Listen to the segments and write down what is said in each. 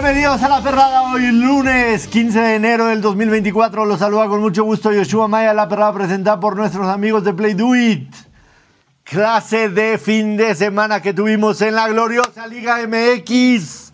Bienvenidos a La Perrada hoy lunes 15 de enero del 2024. Los saluda con mucho gusto Yoshua Maya. La Perrada presentada por nuestros amigos de Play Do It. Clase de fin de semana que tuvimos en la gloriosa Liga MX.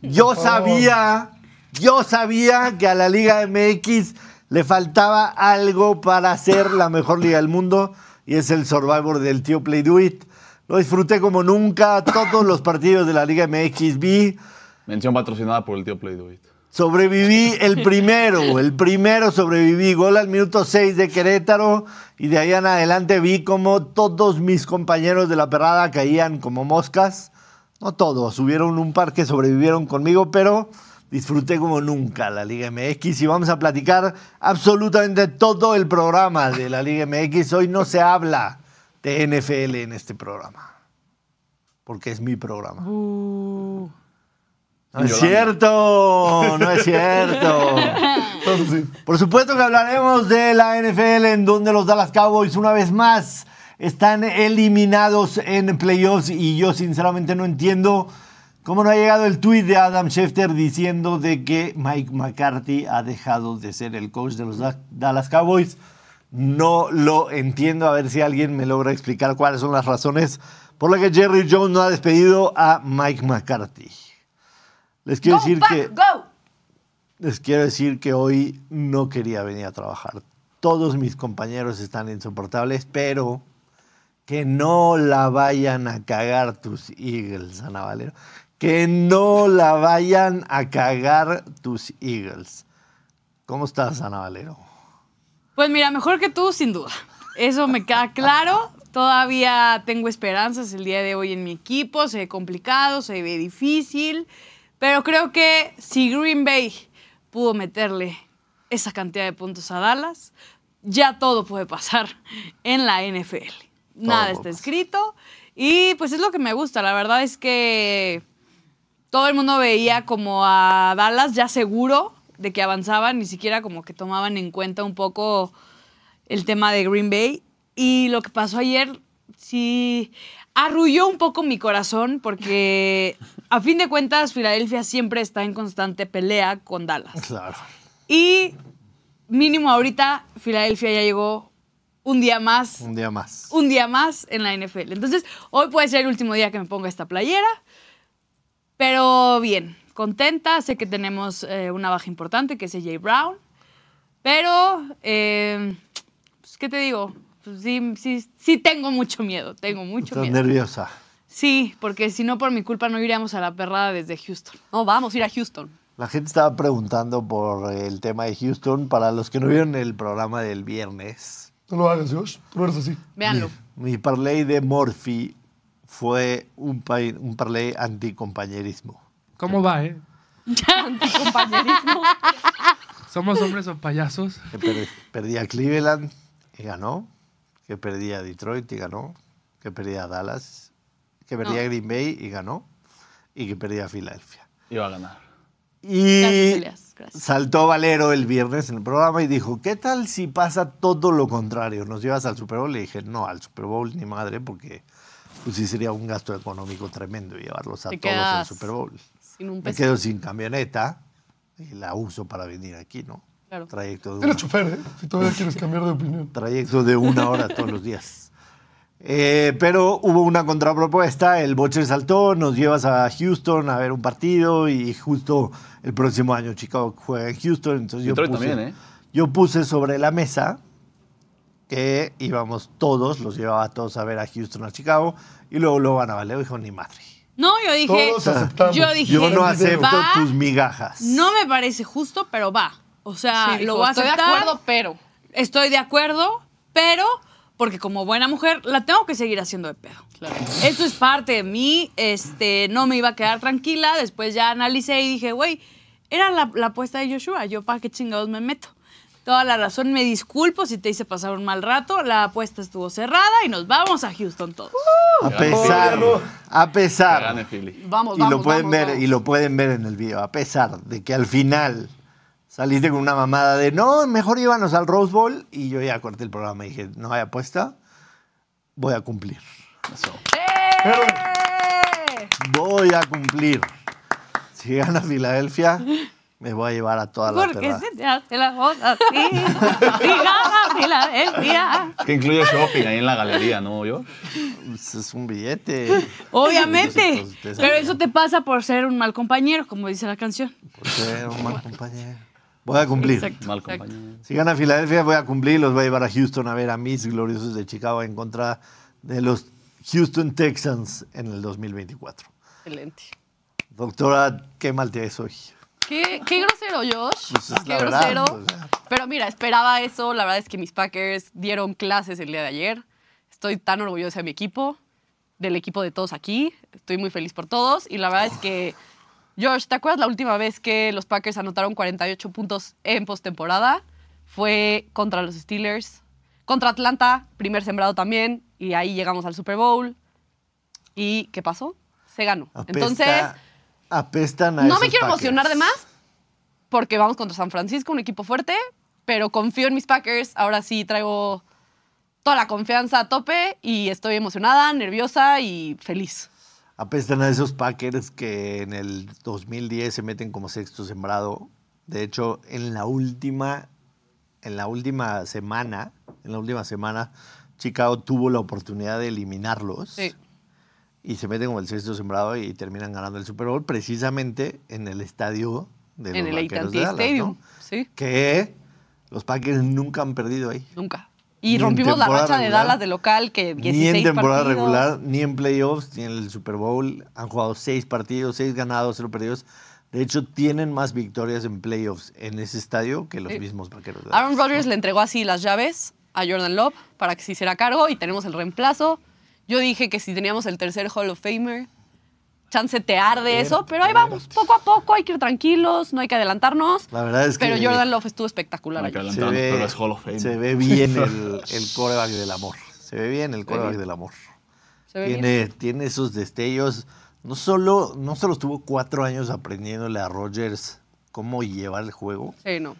Yo sabía, yo sabía que a la Liga MX le faltaba algo para ser la mejor liga del mundo y es el Survivor del tío Play Do It. Lo disfruté como nunca, todos los partidos de la Liga MX vi. Mención patrocinada por el tío Play Do It. Sobreviví el primero, el primero sobreviví. Gol al minuto 6 de Querétaro y de ahí en adelante vi como todos mis compañeros de la perrada caían como moscas. No todos, hubieron un par que sobrevivieron conmigo, pero disfruté como nunca la Liga MX y vamos a platicar absolutamente todo el programa de la Liga MX. Hoy no se habla de NFL en este programa, porque es mi programa. Uh. No es cierto, no es cierto. Por supuesto que hablaremos de la NFL en donde los Dallas Cowboys una vez más están eliminados en playoffs y yo sinceramente no entiendo cómo no ha llegado el tweet de Adam Schefter diciendo de que Mike McCarthy ha dejado de ser el coach de los Da- Dallas Cowboys. No lo entiendo, a ver si alguien me logra explicar cuáles son las razones por las que Jerry Jones no ha despedido a Mike McCarthy. Les quiero Go, decir que go. les quiero decir que hoy no quería venir a trabajar. Todos mis compañeros están insoportables, pero que no la vayan a cagar tus Eagles, Ana Valero. Que no la vayan a cagar tus Eagles. ¿Cómo estás, Ana Valero? Pues mira, mejor que tú, sin duda. Eso me queda claro. Todavía tengo esperanzas el día de hoy en mi equipo. Se ve complicado, se ve difícil. Pero creo que si Green Bay pudo meterle esa cantidad de puntos a Dallas, ya todo puede pasar en la NFL. Nada está escrito. Y pues es lo que me gusta. La verdad es que todo el mundo veía como a Dallas ya seguro de que avanzaban, ni siquiera como que tomaban en cuenta un poco el tema de Green Bay. Y lo que pasó ayer sí arrulló un poco mi corazón porque a fin de cuentas Filadelfia siempre está en constante pelea con Dallas. Claro. Y mínimo ahorita Filadelfia ya llegó un día más Un día más. un día más en la NFL. Entonces, hoy puede ser el último día que me ponga esta playera, pero bien, contenta. Sé que tenemos eh, una baja importante, que es AJ Brown, pero, eh, pues, ¿qué te digo? Pues, sí, sí, sí tengo mucho miedo, tengo mucho Estás miedo. nerviosa. Sí, porque si no por mi culpa no iríamos a la perrada desde Houston. No, vamos a ir a Houston. La gente estaba preguntando por el tema de Houston. Para los que no vieron el programa del viernes, No lo hagas, Josh. No eres así. Véanlo. Mi parlay de Morphy fue un, un parlay anticompañerismo. ¿Cómo va, eh? Compañerismo. ¿Somos hombres o payasos? Perdí a Cleveland y ganó. Que perdí a Detroit y ganó. Que perdí a Dallas. Que perdí a Green Bay y ganó. Y que perdí a Filadelfia. Iba a ganar. Y Gracias, Elias, gracias. saltó Valero el viernes en el programa y dijo, ¿qué tal si pasa todo lo contrario? ¿Nos llevas al Super Bowl? Le dije, no, al Super Bowl ni madre, porque pues sí sería un gasto económico tremendo llevarlos a Te todos al Super Bowl. Sin un Me quedo sin camioneta y la uso para venir aquí, ¿no? Claro. Trayecto de Eres chofer, ¿eh? Si todavía quieres cambiar de opinión. trayecto de una hora todos los días. Eh, pero hubo una contrapropuesta, el Bocher saltó, nos llevas a Houston a ver un partido y justo el próximo año Chicago juega en Houston. Entonces yo puse, también, ¿eh? yo puse sobre la mesa que íbamos todos, los llevaba a todos a ver a Houston, a Chicago, y luego luego Ana Valero dijo, ni madre. No, yo dije, Todos aceptamos. yo dije, Yo no acepto va, tus migajas. no me parece justo, pero va. O sea, Sí, lo voy a Estoy de aceptar. acuerdo, pero. Estoy de acuerdo, pero porque como buena mujer la tengo que seguir haciendo de pedo. Claro. Eso es parte de mí. Este, no me iba a quedar tranquila. Después ya analicé y dije, güey, era la, la apuesta de Joshua. Yo para qué chingados me meto. Toda la razón, me disculpo si te hice pasar un mal rato. La apuesta estuvo cerrada y nos vamos a Houston todos. A pesar, a pesar. Philly. Vamos, y vamos. lo pueden vamos, ver vamos. y lo pueden ver en el video a pesar de que al final saliste con una mamada de no mejor íbamos al Rose Bowl y yo ya corté el programa y dije no hay apuesta voy a cumplir Eso. ¡Eh! voy a cumplir Si gana Filadelfia, me voy a llevar a toda la Porque se te hace la voz así. Si gana Filadelfia. Que incluye shopping ahí en la galería, ¿no, yo? Pues es un billete. Obviamente. Ustedes Pero eso te pasa por ser un mal compañero, como dice la canción. Por ser un mal compañero. Voy a cumplir. Exacto. Mal exacto. compañero. Si gana Filadelfia, voy a cumplir. Los voy a llevar a Houston a ver a mis gloriosos de Chicago en contra de los Houston Texans en el 2024. Excelente. Doctora, qué mal te ves hoy. Qué, qué grosero, Josh. Pues es qué verdad, grosero. o sea. Pero mira, esperaba eso. La verdad es que mis Packers dieron clases el día de ayer. Estoy tan orgullosa de mi equipo, del equipo de todos aquí. Estoy muy feliz por todos. Y la verdad es que, Josh, ¿te acuerdas la última vez que los Packers anotaron 48 puntos en postemporada? Fue contra los Steelers. Contra Atlanta, primer sembrado también. Y ahí llegamos al Super Bowl. ¿Y qué pasó? Se ganó. Apesta- Entonces, apestan a no esos me quiero Packers. emocionar de más porque vamos contra San Francisco, un equipo fuerte, pero confío en mis Packers. Ahora sí traigo toda la confianza a tope y estoy emocionada, nerviosa y feliz. Apestan a esos Packers que en el 2010 se meten como sexto sembrado. De hecho, en la última, en la última semana, en la última semana, Chicago tuvo la oportunidad de eliminarlos. Sí. Y se meten como el sexto sembrado y terminan ganando el Super Bowl precisamente en el estadio de en los el Vaqueros de Dallas, Stadium. ¿no? Sí, Que los Packers nunca han perdido ahí. nunca. Y rompimos la racha de Dallas de local que 16 ni en temporada partidos. regular, ni en playoffs, ni en el Super Bowl. Han jugado seis partidos, seis ganados, cero perdidos. De hecho, tienen más victorias en playoffs en ese estadio que los Sí. mismos vaqueros. Aaron Rodgers le entregó así las llaves a Jordan Love para que se hiciera cargo y tenemos el reemplazo. Yo dije que si teníamos el tercer Hall of Famer, chance te arde eso, pero ahí vamos, poco a poco, hay que ir tranquilos, no hay que adelantarnos. La verdad es que Pero Jordan Love estuvo espectacular No hay que ve, pero es Hall of Fame. se ve bien el, el coreback del amor. Se ve bien el coreback del amor. Se ve bien. Tiene, tiene esos destellos. No solo, no solo estuvo cuatro años aprendiéndole a Rodgers cómo llevar el juego, Sí, no.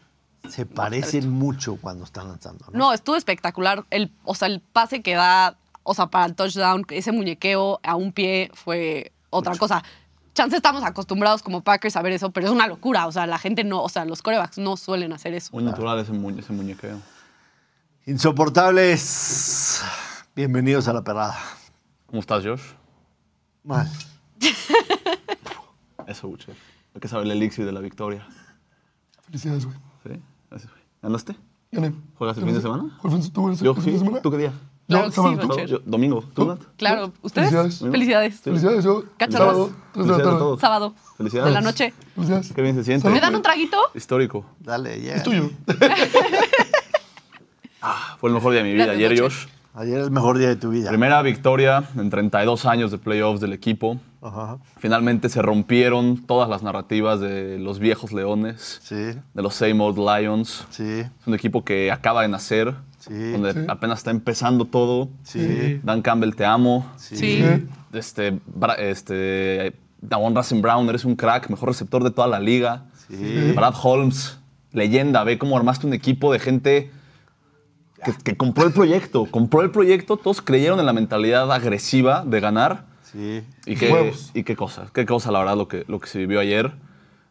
se parecen mucho cuando están lanzando. ¿no? No, estuvo espectacular. El, o sea, el pase que da, o sea, para el touchdown, ese muñequeo a un pie fue otra cosa. Chance estamos acostumbrados como Packers a ver eso, pero es una locura. O sea, la gente no, o sea, los corebacks no suelen hacer eso. Muy natural ese, mu- ese muñequeo. Insoportables. Bienvenidos a la perrada. ¿Cómo estás, Josh? Mal. Eso, Butcher. Hay que saber el elixir de la victoria. Felicidades, güey. ¿Sí? Eso, güey. ¿Ganaste? Gané. ¿Juegas el fin de semana? ¿Cuál fue- ¿Tú, Yo, el fin sí. de semana? ¿Tú qué día? Claro sí, ¿tú? Butcher. Yo- domingo. ¿Tú, Nat? Claro, ¿ustedes? Felicidades. Felicidades. Felicidades, yo. Sábado, 3 de la Felicidades a tarde. todos. Sábado. Felicidades. De la noche. Felicidades. Qué bien se siente. ¿Me dan un traguito? Histórico. Dale, ya. Es tuyo. Fue el mejor día de mi vida ayer. Josh. Ayer es el mejor día de tu vida. Primera victoria en 32 años de playoffs del equipo. Ajá. Finalmente se rompieron todas las narrativas de los viejos leones, Sí, de los same old Lions. sí, Es un equipo que acaba de nacer, Sí. donde Sí. apenas está empezando todo. sí, Dan Campbell, te amo. sí. Sí. Este, este, Davon Racing Brown, eres un crack, mejor receptor de toda la liga. Sí. Brad Holmes, leyenda, ve cómo armaste un equipo de gente que, que compró el proyecto. Compró el proyecto, todos creyeron en la mentalidad agresiva de ganar. Sí. Y qué, y qué cosa, qué cosa, la verdad, lo que, lo que se vivió ayer.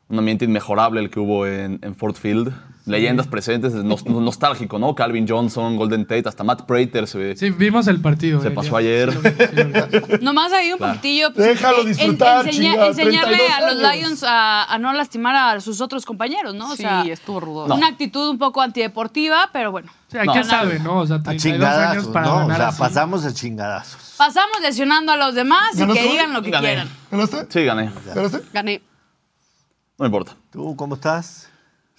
Un ambiente inmejorable el que hubo en, en Ford Field. Leyendas presentes, nos- nostálgico, ¿no? Calvin Johnson, Golden Tate, hasta Matt Prater se. Sí, vimos el partido. Se eh, pasó ya. ayer. Sí, lo sí, lo. Nomás ahí un Claro. poquitillo. pues, Déjalo en- disfrutar, enseña- enseñarle 32 a los años. Lions a, a no lastimar a sus otros compañeros, ¿no? O Sí, sea, estuvo rudo. una actitud un poco antideportiva, pero bueno. Sí, hay No. que saber, ¿no? O sea, A 32 años para ¿no? O ganar sea, así. pasamos a chingadazos. Pasamos lesionando a los demás y ¿Ganaste que digan lo que Gané. quieran. ¿Ganaste? Sí, gané. ¿Ganaste? Gané. No importa. ¿Tú cómo estás?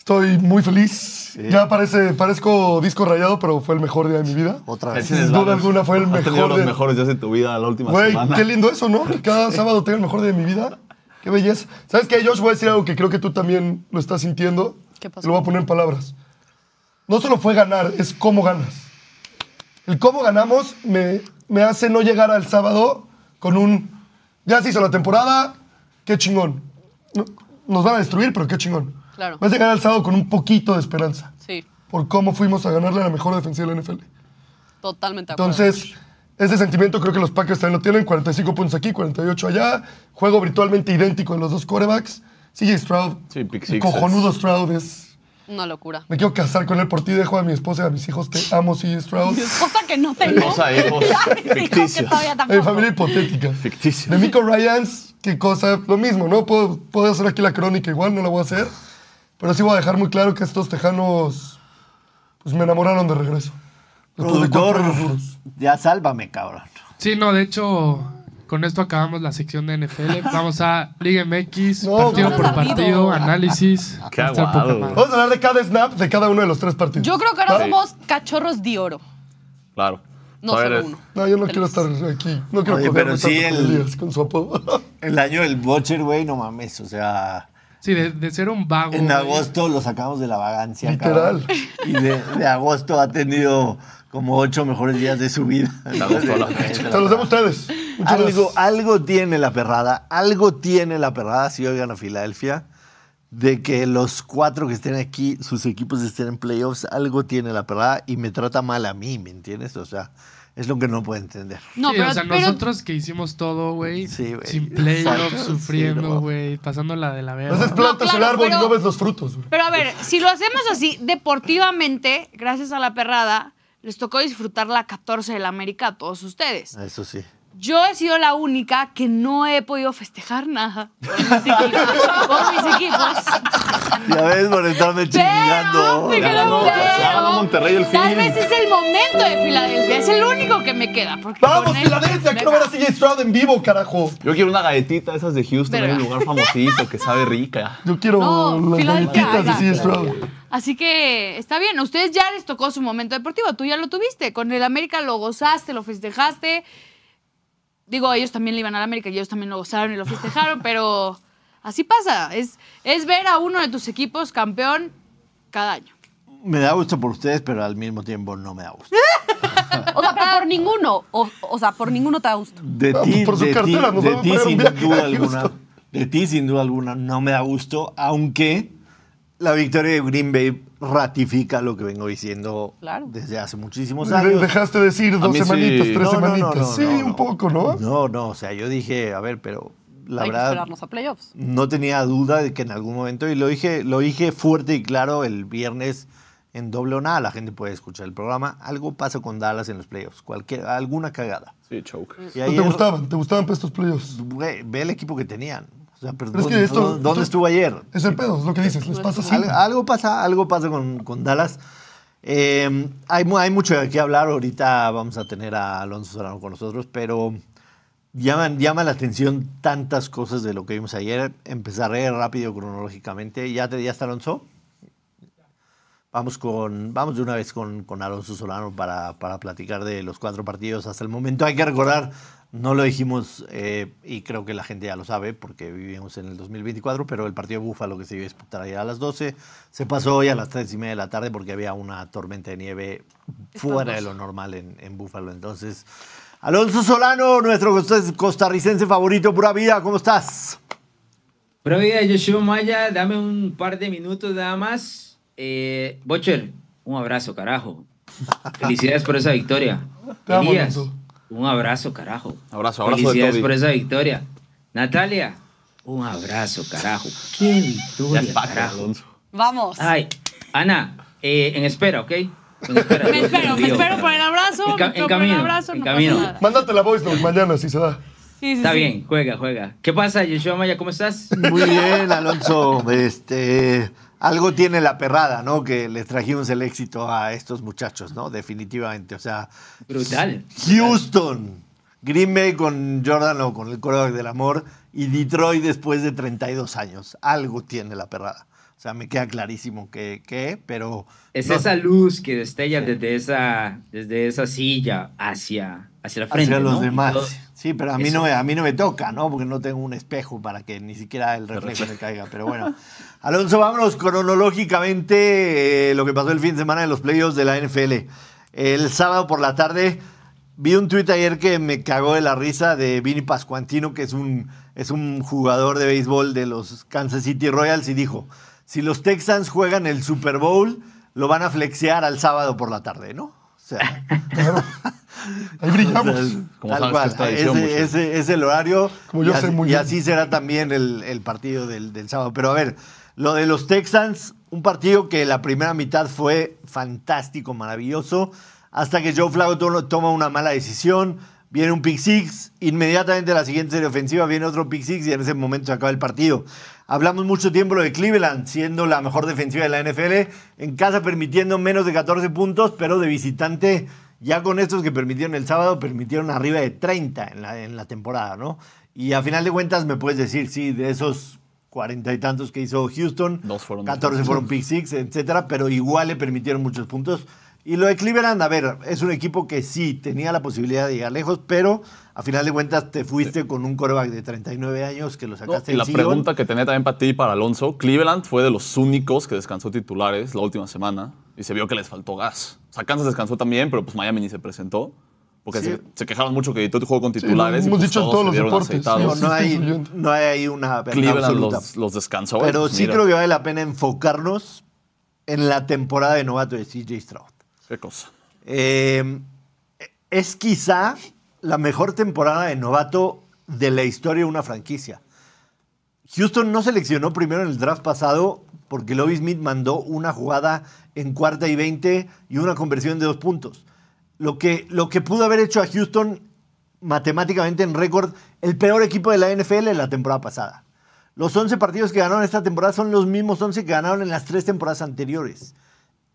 Estoy muy feliz. Ya parece, parezco disco rayado, pero fue el mejor día de mi vida. Otra vez. Sin duda alguna fue el Has tenido mejor los de- mejores días de tu vida la última Güey, semana. qué lindo eso, ¿no? Que cada sábado tenga el mejor día de mi vida. Qué belleza. ¿Sabes qué, Josh? Voy a decir algo que creo que tú también lo estás sintiendo. ¿Qué pasó? Lo voy a poner en palabras. No solo fue ganar, es cómo ganas. El cómo ganamos me, me hace no llegar al sábado con un... Ya se hizo la temporada, qué chingón. No- Nos van a destruir, pero qué chingón. Claro. Vas a llegar al sábado con un poquito de esperanza. Sí, Por cómo fuimos a ganarle a la mejor defensiva de la NFL. totalmente de acuerdo. Entonces, ese sentimiento creo que los Packers también lo tienen. 45 puntos aquí, 48 allá. Juego virtualmente idéntico en los dos quarterbacks. CJ Stroud. Sí, el cojonudo Stroud es... Una locura. Me quiero casar con él por ti. Dejo a mi esposa y a mis hijos. Te amo, CJ Stroud. Cosa que no tengo. Esposa, hijos, Mi familia hipotética. Ficticio. De Nico Ryans, qué cosa, lo mismo, ¿no? Puedo, puedo hacer aquí la crónica igual, no la voy a hacer. Pero sí voy a dejar muy claro que estos tejanos, pues me enamoraron de regreso. De Productor, duros. ya sálvame, cabrón. Sí, no, de hecho, con esto acabamos la sección de NFL. Vamos a Liga MX, No, partido no por partido, análisis. Qué aguado. Vamos a hablar de cada snap de cada uno de los tres partidos. Yo creo que ahora ¿Va? somos cachorros de oro. Claro. No solo uno. No, yo no quiero estar aquí. No quiero Oye, pero sí el- con su apodo. El año del Butcher, güey, no mames. O sea, Sí, de, de ser un vago. en güey. agosto lo sacamos de la vagancia. Literal. cabrón. Y de, de agosto ha tenido como ocho mejores días de su vida. De agosto a la fecha. Se los a ustedes. Muchas Algo, gracias. algo tiene la perrada, algo tiene la perrada si oigan a Filadelfia, de que los cuatro que estén aquí, sus equipos estén en playoffs, algo tiene la perrada y me trata mal a mí, ¿me entiendes? O sea, es lo que no puedo entender. No, Sí, pero, o sea, pero- nosotros que hicimos todo, güey, Sí, güey. sin playoffs, sí, sufriendo, no. güey, pasándola de la Haces verga. plantas No, el árbol y pero- no ves los frutos. güey. Pero a ver, si lo hacemos así deportivamente, gracias a la perrada, les tocó disfrutar la 14 del América a todos ustedes. Eso sí. Yo he sido la única que no he podido festejar nada con mis equipos. con mis equipos. Ya ves por estarme chingando. Pero, Ya ganó- pero, ya ganó Monterrey el Tal fin. vez es el momento de Filadelfia. Es el único que me queda. porque Vamos, con él- Filadelfia, quiero ver a CJ Stroud en vivo, carajo. Yo quiero una galletita esas de Houston en Verga. un lugar famosito que sabe rica. Yo quiero No, las Filadelfia, galletitas de. CJ Stroud. Así que está bien. A ustedes ya les tocó su momento deportivo. Tú ya lo tuviste. Con el América lo gozaste, lo festejaste. Digo, ellos también le iban al América y ellos también lo gozaron y lo festejaron, pero así pasa. Es, es ver a uno de tus equipos campeón cada año. Me da gusto por ustedes, pero al mismo tiempo no me da gusto. O sea, pero por ninguno. O, o sea, por ninguno te da gusto. De ti, por su de ti, cartera, nos de ti sin duda alguna. De ti sin duda alguna no me da gusto, aunque la victoria de Green Bay ratifica lo que vengo diciendo Claro. desde hace muchísimos años. Dejaste decir dos sí. semanitas, tres No, no, no, semanitas. no, sí, no, no. un poco, ¿no? No, no, o sea, yo dije, a ver, pero la Hay que verdad esperarnos a playoffs. no tenía duda de que en algún momento, y lo dije, lo dije fuerte y claro el viernes en doble o nada, la gente puede escuchar el programa, algo pasa con Dallas en los playoffs, cualquier, alguna cagada. Sí, choke. Y ¿No ayer- te gustaban? ¿Te gustaban para estos playoffs? Ve el equipo que tenían. Sea, pero Pero es que ¿dónde, esto- dónde- esto- estuvo ayer? Es el pedo, es lo que dices. Les pasa así. Al- algo pasa, algo pasa con, con Dallas. Eh, hay, hay mucho de qué hablar. Ahorita vamos a tener a Alonso Solano con nosotros, pero llaman, llama la atención tantas cosas de lo que vimos ayer. Empezaré rápido cronológicamente. ¿Ya, te, ya está Alonso? Vamos, con, vamos de una vez con, con Alonso Solano para, para platicar de los cuatro partidos hasta el momento. Hay que recordar, no lo dijimos eh, y creo que la gente ya lo sabe porque vivimos en el 2024, pero el partido de Búfalo que se iba a disputar ayer a las 12 se pasó hoy a las 3 y media de la tarde porque había una tormenta de nieve fuera de lo normal en, en Búfalo. Entonces, Alonso Solano, nuestro costa- costarricense favorito, pura vida, ¿cómo estás? Pura vida, Yoshua Maya, dame un par de minutos nada más. Eh, Bocher, un abrazo, carajo. Felicidades por esa victoria. Te amo, Elías, Alonso. Un abrazo, carajo. Abrazo, abrazo de Felicidades Toby. por esa victoria. Natalia, un abrazo, carajo. Qué victoria, Packer, carajo. Alonso. Vamos. Ay, Ana, eh, en espera, ¿ok? En espera. Me espero, me espero por el abrazo. En ca- en por el camino, abrazo, en no camino. Mándate la voice note mañana si se da. Sí, sí, Está sí. bien, juega, juega. ¿Qué pasa, Yoshua Maya? ¿Cómo estás? Muy bien, Alonso. Este, algo tiene la perrada, ¿no? Que les trajimos el éxito a estos muchachos, ¿no? Definitivamente. O sea, Brutal. Houston, Green Bay con Jordan o con el quarterback del amor y Detroit después de 32 años. Algo tiene la perrada. O sea, me queda clarísimo que, que pero... Es no- esa luz que destella desde, esa, desde esa silla hacia, hacia la frente. hacia los ¿no? demás. Todo- Sí, pero a mí, Eso. no me, a mí no me toca, ¿no? Porque no tengo un espejo para que ni siquiera el reflejo me caiga. Pero bueno, Alonso, vámonos cronológicamente eh, lo que pasó el fin de semana de los playoffs de la NFL. El sábado por la tarde vi un tuit ayer que me cagó de la risa de Vini Pascuantino, que es un, es un jugador de béisbol de los Kansas City Royals, y dijo, si los Texans juegan el Super Bowl, lo van a flexear al sábado por la tarde, ¿no? O sea, Ahí. Como Tal sabes cual. es es el horario. Como yo y sé así, muy y bien. así será también el, el partido del, del sábado. Pero a ver, lo de los Texans, un partido que la primera mitad fue fantástico, maravilloso, hasta que Joe Flacco to- toma una mala decisión. Viene un pick six, inmediatamente la siguiente serie ofensiva viene otro pick six y en ese momento se acaba el partido. Hablamos mucho tiempo lo de Cleveland, siendo la mejor defensiva de la NFL, en casa permitiendo menos de 14 puntos, pero de visitante, ya con estos que permitieron el sábado, permitieron arriba de 30 en la, en la temporada, ¿no? Y a final de cuentas me puedes decir, sí, de esos cuarenta y tantos que hizo Houston, Dos fueron 14 fueron pick six, etcétera, pero igual le permitieron muchos puntos. Y lo de Cleveland, a ver, es un equipo que sí tenía la posibilidad de llegar lejos, pero a final de cuentas te fuiste con un coreback de 39 años que lo No, sacaste y del la sillón. pregunta que tenía también para ti y para Alonso, Cleveland fue de los únicos que descansó titulares la última semana y se vio que les faltó gas. O sea, Kansas descansó también, pero pues Miami ni se presentó. Porque Sí. se, se quejaron mucho que tu juego con titulares. y hemos pues dicho en todos todos se los deportes, No, hay, no hay ahí una verdad Cleveland absoluta. los, los descansó. pero pues sí mira, creo que vale la pena enfocarnos en la temporada de novato de CJ Stroud. Qué cosa. Eh, es quizá la mejor temporada de novato de la historia de una franquicia. Houston no seleccionó primero en el draft pasado porque Lobby Smith mandó una jugada en cuarta y 20 y una conversión de dos puntos. Lo que, lo que pudo haber hecho a Houston matemáticamente en récord el peor equipo de la NFL la temporada pasada. Los 11 partidos que ganaron esta temporada son los mismos 11 que ganaron en las tres temporadas anteriores.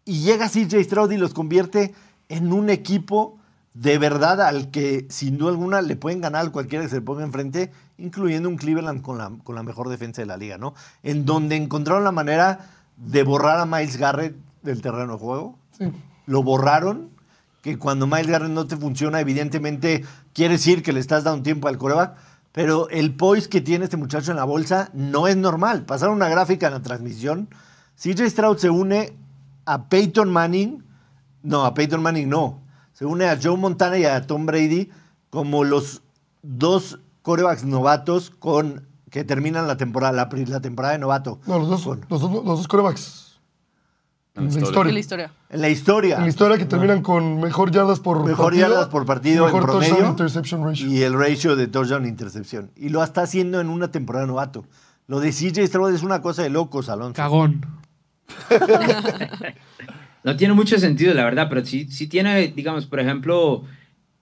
Y llega CJ Stroud y los convierte en un equipo de verdad al que sin duda alguna le pueden ganar a cualquiera que se le ponga enfrente, incluyendo un Cleveland con la, con la mejor defensa de la liga, ¿no? En donde encontraron la manera de borrar a Miles Garrett del terreno de juego. Sí. Lo borraron, que cuando Miles Garrett no te funciona, evidentemente quiere decir que le estás dando tiempo al coreback, pero el poise que tiene este muchacho en la bolsa no es normal. Pasaron una gráfica en la transmisión. CJ Stroud se une a Peyton Manning, no, a Peyton Manning no, se une a Joe Montana y a Tom Brady como los dos corebacks novatos con que terminan la temporada, la, la temporada de novato. No, los dos, Con- los dos, los dos corebacks. En la historia. En la historia. En la historia. En la historia que terminan con mejor yardas por Mejor partido. yardas por partido mejor en touchdown promedio. interception ratio. Y el ratio de touchdown e intercepción. Y lo está haciendo en una temporada novato. Lo de CJ Stroud es una cosa de locos, Alonso. Cagón. No tiene mucho sentido, la verdad, pero sí, sí tiene, digamos, por ejemplo,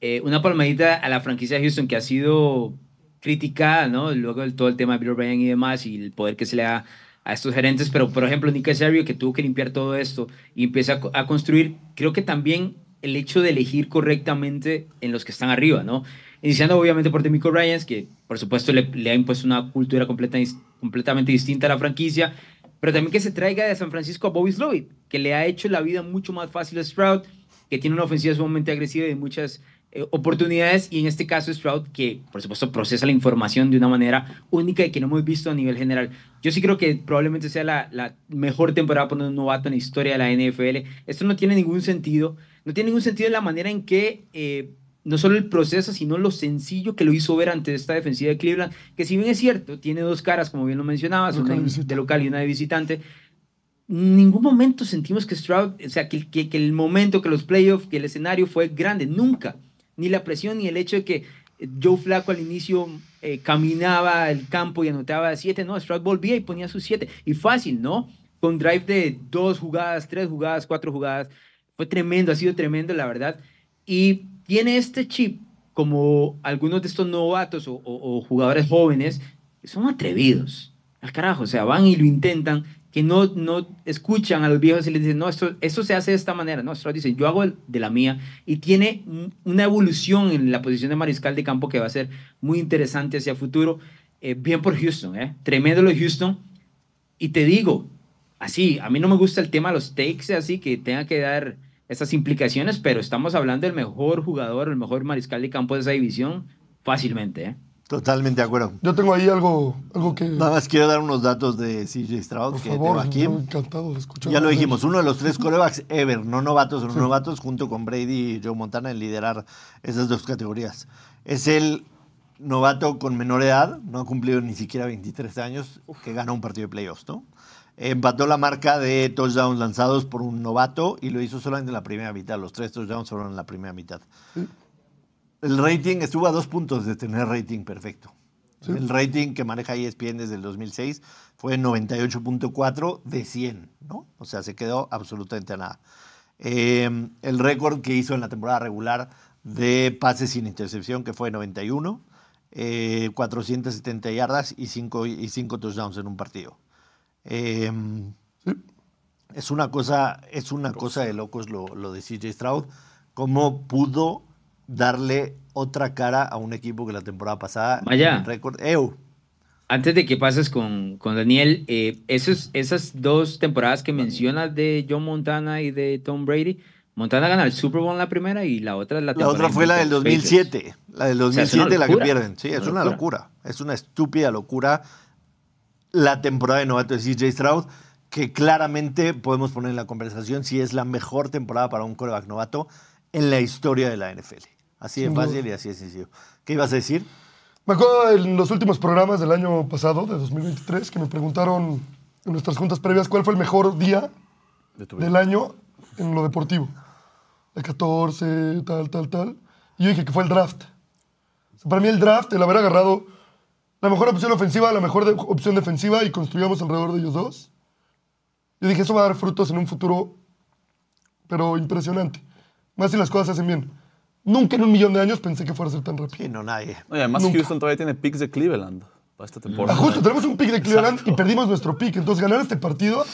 eh, una palmadita a la franquicia de Houston que ha sido criticada, ¿no? Luego todo el tema de Bill O'Brien y demás y el poder que se le da a estos gerentes, pero por ejemplo, Nick Casario que tuvo que limpiar todo esto y empieza a, co- a construir, creo que también el hecho de elegir correctamente en los que están arriba, ¿no? Iniciando obviamente por Demico Ryans, que por supuesto le, ha impuesto una cultura completa, completamente distinta a la franquicia, pero también que se traiga de San Francisco a Bobby Sloyd, que le ha hecho la vida mucho más fácil a Stroud, que tiene una ofensiva sumamente agresiva y muchas eh, oportunidades, y en este caso Stroud, que por supuesto procesa la información de una manera única y que no hemos visto a nivel general. Yo sí creo que probablemente sea la, la mejor temporada para un novato en la historia de la NFL. Esto no tiene ningún sentido, no tiene ningún sentido en la manera en que... eh, no solo el proceso, sino lo sencillo que lo hizo ver ante esta defensiva de Cleveland, que si bien es cierto, tiene dos caras, como bien lo mencionabas, Local una visita. de local y una de visitante, en ningún momento sentimos que Stroud, o sea, que, que, que el momento, que los playoffs, que el escenario fue grande, nunca. Ni la presión, ni el hecho de que Joe Flaco al inicio eh, caminaba el campo y anotaba siete, no, Stroud volvía y ponía sus siete. Y fácil, ¿no? Con drive de dos jugadas, tres jugadas, cuatro jugadas. Fue tremendo, ha sido tremendo, la verdad. Y tiene este chip, como algunos de estos novatos o, o- jugadores jóvenes, son atrevidos. Al carajo, o sea, van y lo intentan, que no, no escuchan a los viejos y les dicen, no, esto, esto se hace de esta manera. No, Stroud dice, yo hago el- de la mía. Y tiene un- una evolución en la posición de mariscal de campo que va a ser muy interesante hacia futuro. Eh, bien por Houston, ¿eh? Tremendo lo de Houston. Y te digo, así, a mí no me gusta el tema de los takes, así que tenga que dar estas implicaciones, pero estamos hablando del mejor jugador, el mejor mariscal de campo de esa división, fácilmente, ¿eh? Totalmente de acuerdo. Yo tengo ahí algo, algo que. Nada más quiero dar unos datos de CJ Stroud por que favor, tengo aquí. encantado de escuchar. Ya lo dijimos, uno de los tres corebacks ever, no novatos, no novatos, junto con Brady y Joe Montana en liderar esas dos categorías. Es el novato con menor edad, no ha cumplido ni siquiera 23 años, que gana un partido de playoffs, ¿no? Empató la marca de touchdowns lanzados por un novato y lo hizo solamente en la primera mitad. Los tres touchdowns fueron en la primera mitad. El rating estuvo a dos puntos de tener rating perfecto. El rating que maneja ESPN desde el 2006 fue 98.4 de 100, ¿no? O sea, se quedó absolutamente a nada. Eh, el récord que hizo en la temporada regular de pases sin intercepción, que fue 91, eh, 470 yardas y 5 y cinco touchdowns en un partido. Eh, es una cosa, es una cosa de locos lo, lo de CJ Stroud. Cómo pudo darle otra cara a un equipo que la temporada pasada. Vaya. récord. Ew. Antes de que pases con, con Daniel, eh, esos, esas dos temporadas que mencionas de John Montana y de Tom Brady, Montana gana el Super Bowl en la primera y la otra es la La otra fue la del invicta de los 2007. La del O sea, es una 2007 la que locura. pierden. Sí, es Una una locura. Es una estúpida locura la temporada de novato de CJ Stroud, que claramente podemos poner en la conversación si es la mejor temporada para un coreback novato en la historia de la NFL. Así de fácil y así de sencillo. ¿Qué ibas a decir? Me acuerdo en los últimos programas del año pasado, de 2023, que me preguntaron en nuestras juntas previas cuál fue el mejor día De tu vida. del año en lo deportivo. El 14, tal, tal, tal. Y yo dije que fue el draft. O sea, para mí el draft, el haber agarrado la mejor opción ofensiva, la mejor de- opción defensiva y construíamos alrededor de ellos dos. Yo dije, eso va a dar frutos en un futuro, pero impresionante. Más si las cosas se hacen bien. Nunca en un millón de años pensé que fuera a ser tan rápido. Sí, no, nadie. Y además Nunca. Houston todavía tiene picks de Cleveland para esta temporada. Ah, justo, tenemos un pick de Cleveland Exacto. y perdimos nuestro pick. Entonces, ganar este partido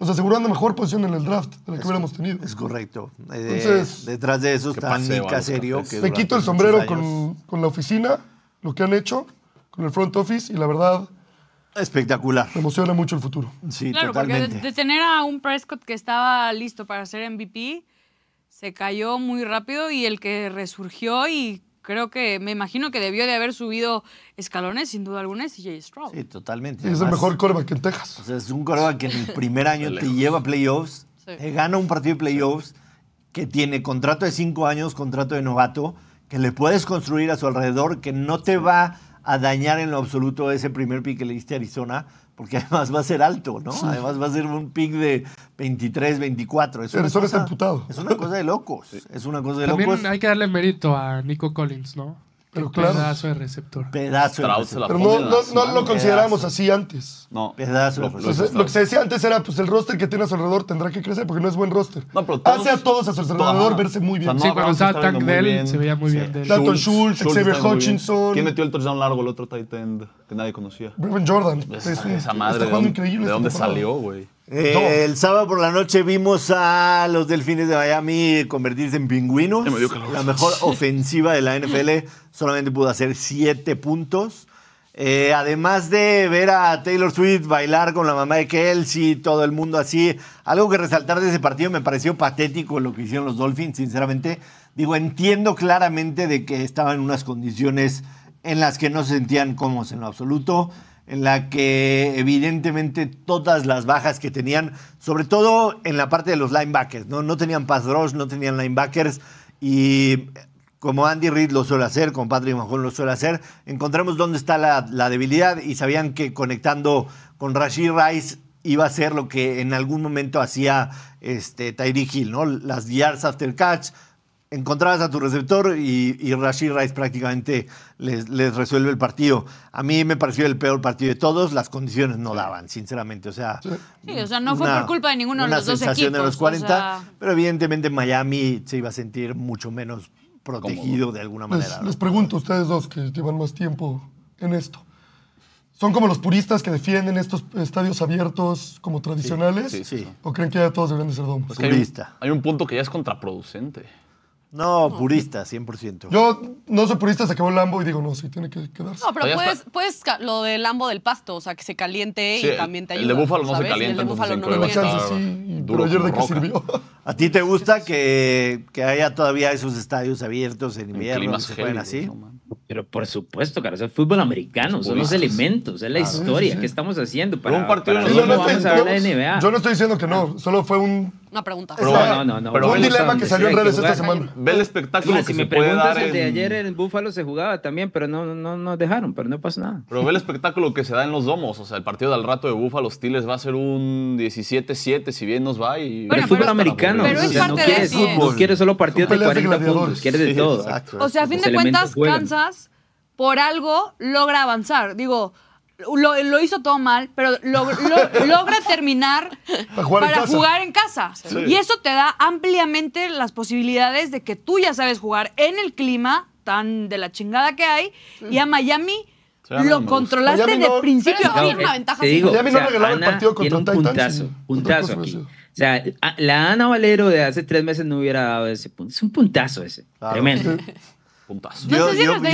nos aseguró una mejor posición en el draft de la que hubiéramos tenido. Es correcto. Eh, Entonces- detrás de eso está paseo a Nick los Caserio. cafés. que Me quito el sombrero con, con la oficina, lo que han hecho, con el front office y la verdad Espectacular. me emociona mucho el futuro. Sí, Claro, porque totalmente. de, de tener a un Prescott que estaba listo para ser MVP, se cayó muy rápido y el que resurgió y creo que, me imagino que debió de haber subido escalones, sin duda alguna, es CJ Stroud. Sí, totalmente. Y es el mejor coreback en Texas. O sea, es un coreback que en el primer año te lleva a playoffs, Sí. te gana un partido de playoffs, que tiene contrato de cinco años, contrato de novato, que le puedes construir a su alrededor, que no te va a dañar en lo absoluto ese primer pick que le diste a Arizona, porque además va a ser alto, ¿no? Además va a ser un pick de 23, 24. Es una, cosa, es una cosa de locos. Es una cosa de También locos. hay que darle mérito a Nico Collins, ¿no? Pero claro. pedazo de receptor. Pedazo de Pero no, no, no lo consideramos Pedazo. así antes. No. Pedazo de Lo- receptor. Pues, lo que se decía antes era, pues el roster que tiene a su alrededor tendrá que crecer porque no es buen roster. No, pero todos- Hace a todos a su alrededor verse muy O sea, bien. Sí, cuando estaba está Tank Dell, bien. se veía muy Sí. bien de él. Dalton Schultz, Xavier. Hutchinson. ¿Quién metió el touchdown largo, el otro tight end que nadie conocía? Brevin Jordan. Esa, Es un- esa madre, está ¿de jugando dónde, increíble. ¿de esta dónde temporada. salió, güey? Eh, No. El sábado por la noche vimos a los Delfines de Miami convertirse en pingüinos. Ya me dio calor. La mejor ofensiva de la NFL solamente pudo hacer siete puntos. Eh, además de ver a Taylor Swift bailar con la mamá de Kelsey, todo el mundo así, algo que resaltar de ese partido me pareció patético lo que hicieron los Dolphins, sinceramente. Digo, entiendo claramente de que estaban en unas condiciones en las que no se sentían cómodos en lo absoluto, en la que evidentemente todas las bajas que tenían, sobre todo en la parte de los linebackers, no, no tenían pass rush, no tenían linebackers y como Andy Reid lo suele hacer, como Patrick Mahomes lo suele hacer, encontramos dónde está la, debilidad y sabían que conectando con Rashid Rice iba a ser lo que en algún momento hacía este, Hill, ¿no? Las yards after catch, encontrabas a tu receptor y, y Rashid Rice prácticamente les, les resuelve el partido. A mí me pareció el peor partido de todos, las condiciones no daban, sinceramente. O sea, Sí, o sea, no fue por culpa de ninguno de los dos sensación de equipos, los 40, o sea- pero evidentemente Miami se iba a sentir mucho menos protegido de alguna manera. Les, pregunto a ustedes dos que llevan más tiempo en esto. ¿Son como los puristas que defienden estos estadios abiertos como tradicionales? sí, sí. ¿O creen que ya todos deberían de ser domos? Es que hay un- Purista. Hay un punto que ya es contraproducente. No, purista, 100%. Yo no soy purista, se acabó el Lambo y digo, no, sí, tiene que quedarse. No, pero Ya puedes, está. puedes ca- lo del lambo del pasto, o sea, que se caliente Sí, y también te el ayuda. de Búfalo no se ¿sabes? calienta, El de entonces Búfalo en no Cueva lo chance sí, duro pero ayer de como qué roca. sirvió. ¿A ti te gusta que, que haya todavía esos estadios abiertos en En invierno que climas se jueguen gélidos, así? no. Pero por supuesto, cara, eso es fútbol americano, son los elementos, es la historia. sí, sí. ¿Qué estamos haciendo? Para, un partido para en Sí, el no, cómo no, vamos no, a ver no, la NBA. Yo no estoy diciendo que no, solo fue un, Una pregunta. Pero no, no, no. pero Fue un ve- dilema que salió en redes esta semana. Ve el espectáculo que si se me puede dar el de ayer en Búfalo se jugaba también, pero no, no nos dejaron, pero no pasa nada. Pero ve el espectáculo que se da en los domos. O sea, el partido del rato de Búfalo Steelers va a ser un 17-7 si bien nos va. Y Pero Bueno, es fútbol pero- americano. pero o no parte de quieres, eso. no quieres solo partidos de Son peleas de 40 puntos, quieres de Sí, todo. exacto. O sea, a fin Los de cuentas, juegan. Kansas, por algo, logra avanzar. Digo, lo, lo hizo todo mal, pero lo- lo- logra terminar Para jugar en casa. jugar en casa. Y eso te da ampliamente las posibilidades de que tú ya sabes jugar en el clima tan de la chingada que hay. Y a Miami lo controlaste Miami de no- principio a fin. tiene una ventaja. Te sí. digo, Miami no o sea, regalaba el partido contra tiene un puntazo, puntazo aquí. O sea, a- la Ana Valero de hace tres meses no hubiera dado ese punto. Es un puntazo ese. Claro. Tremendo. puntazo. Yo, de prometí,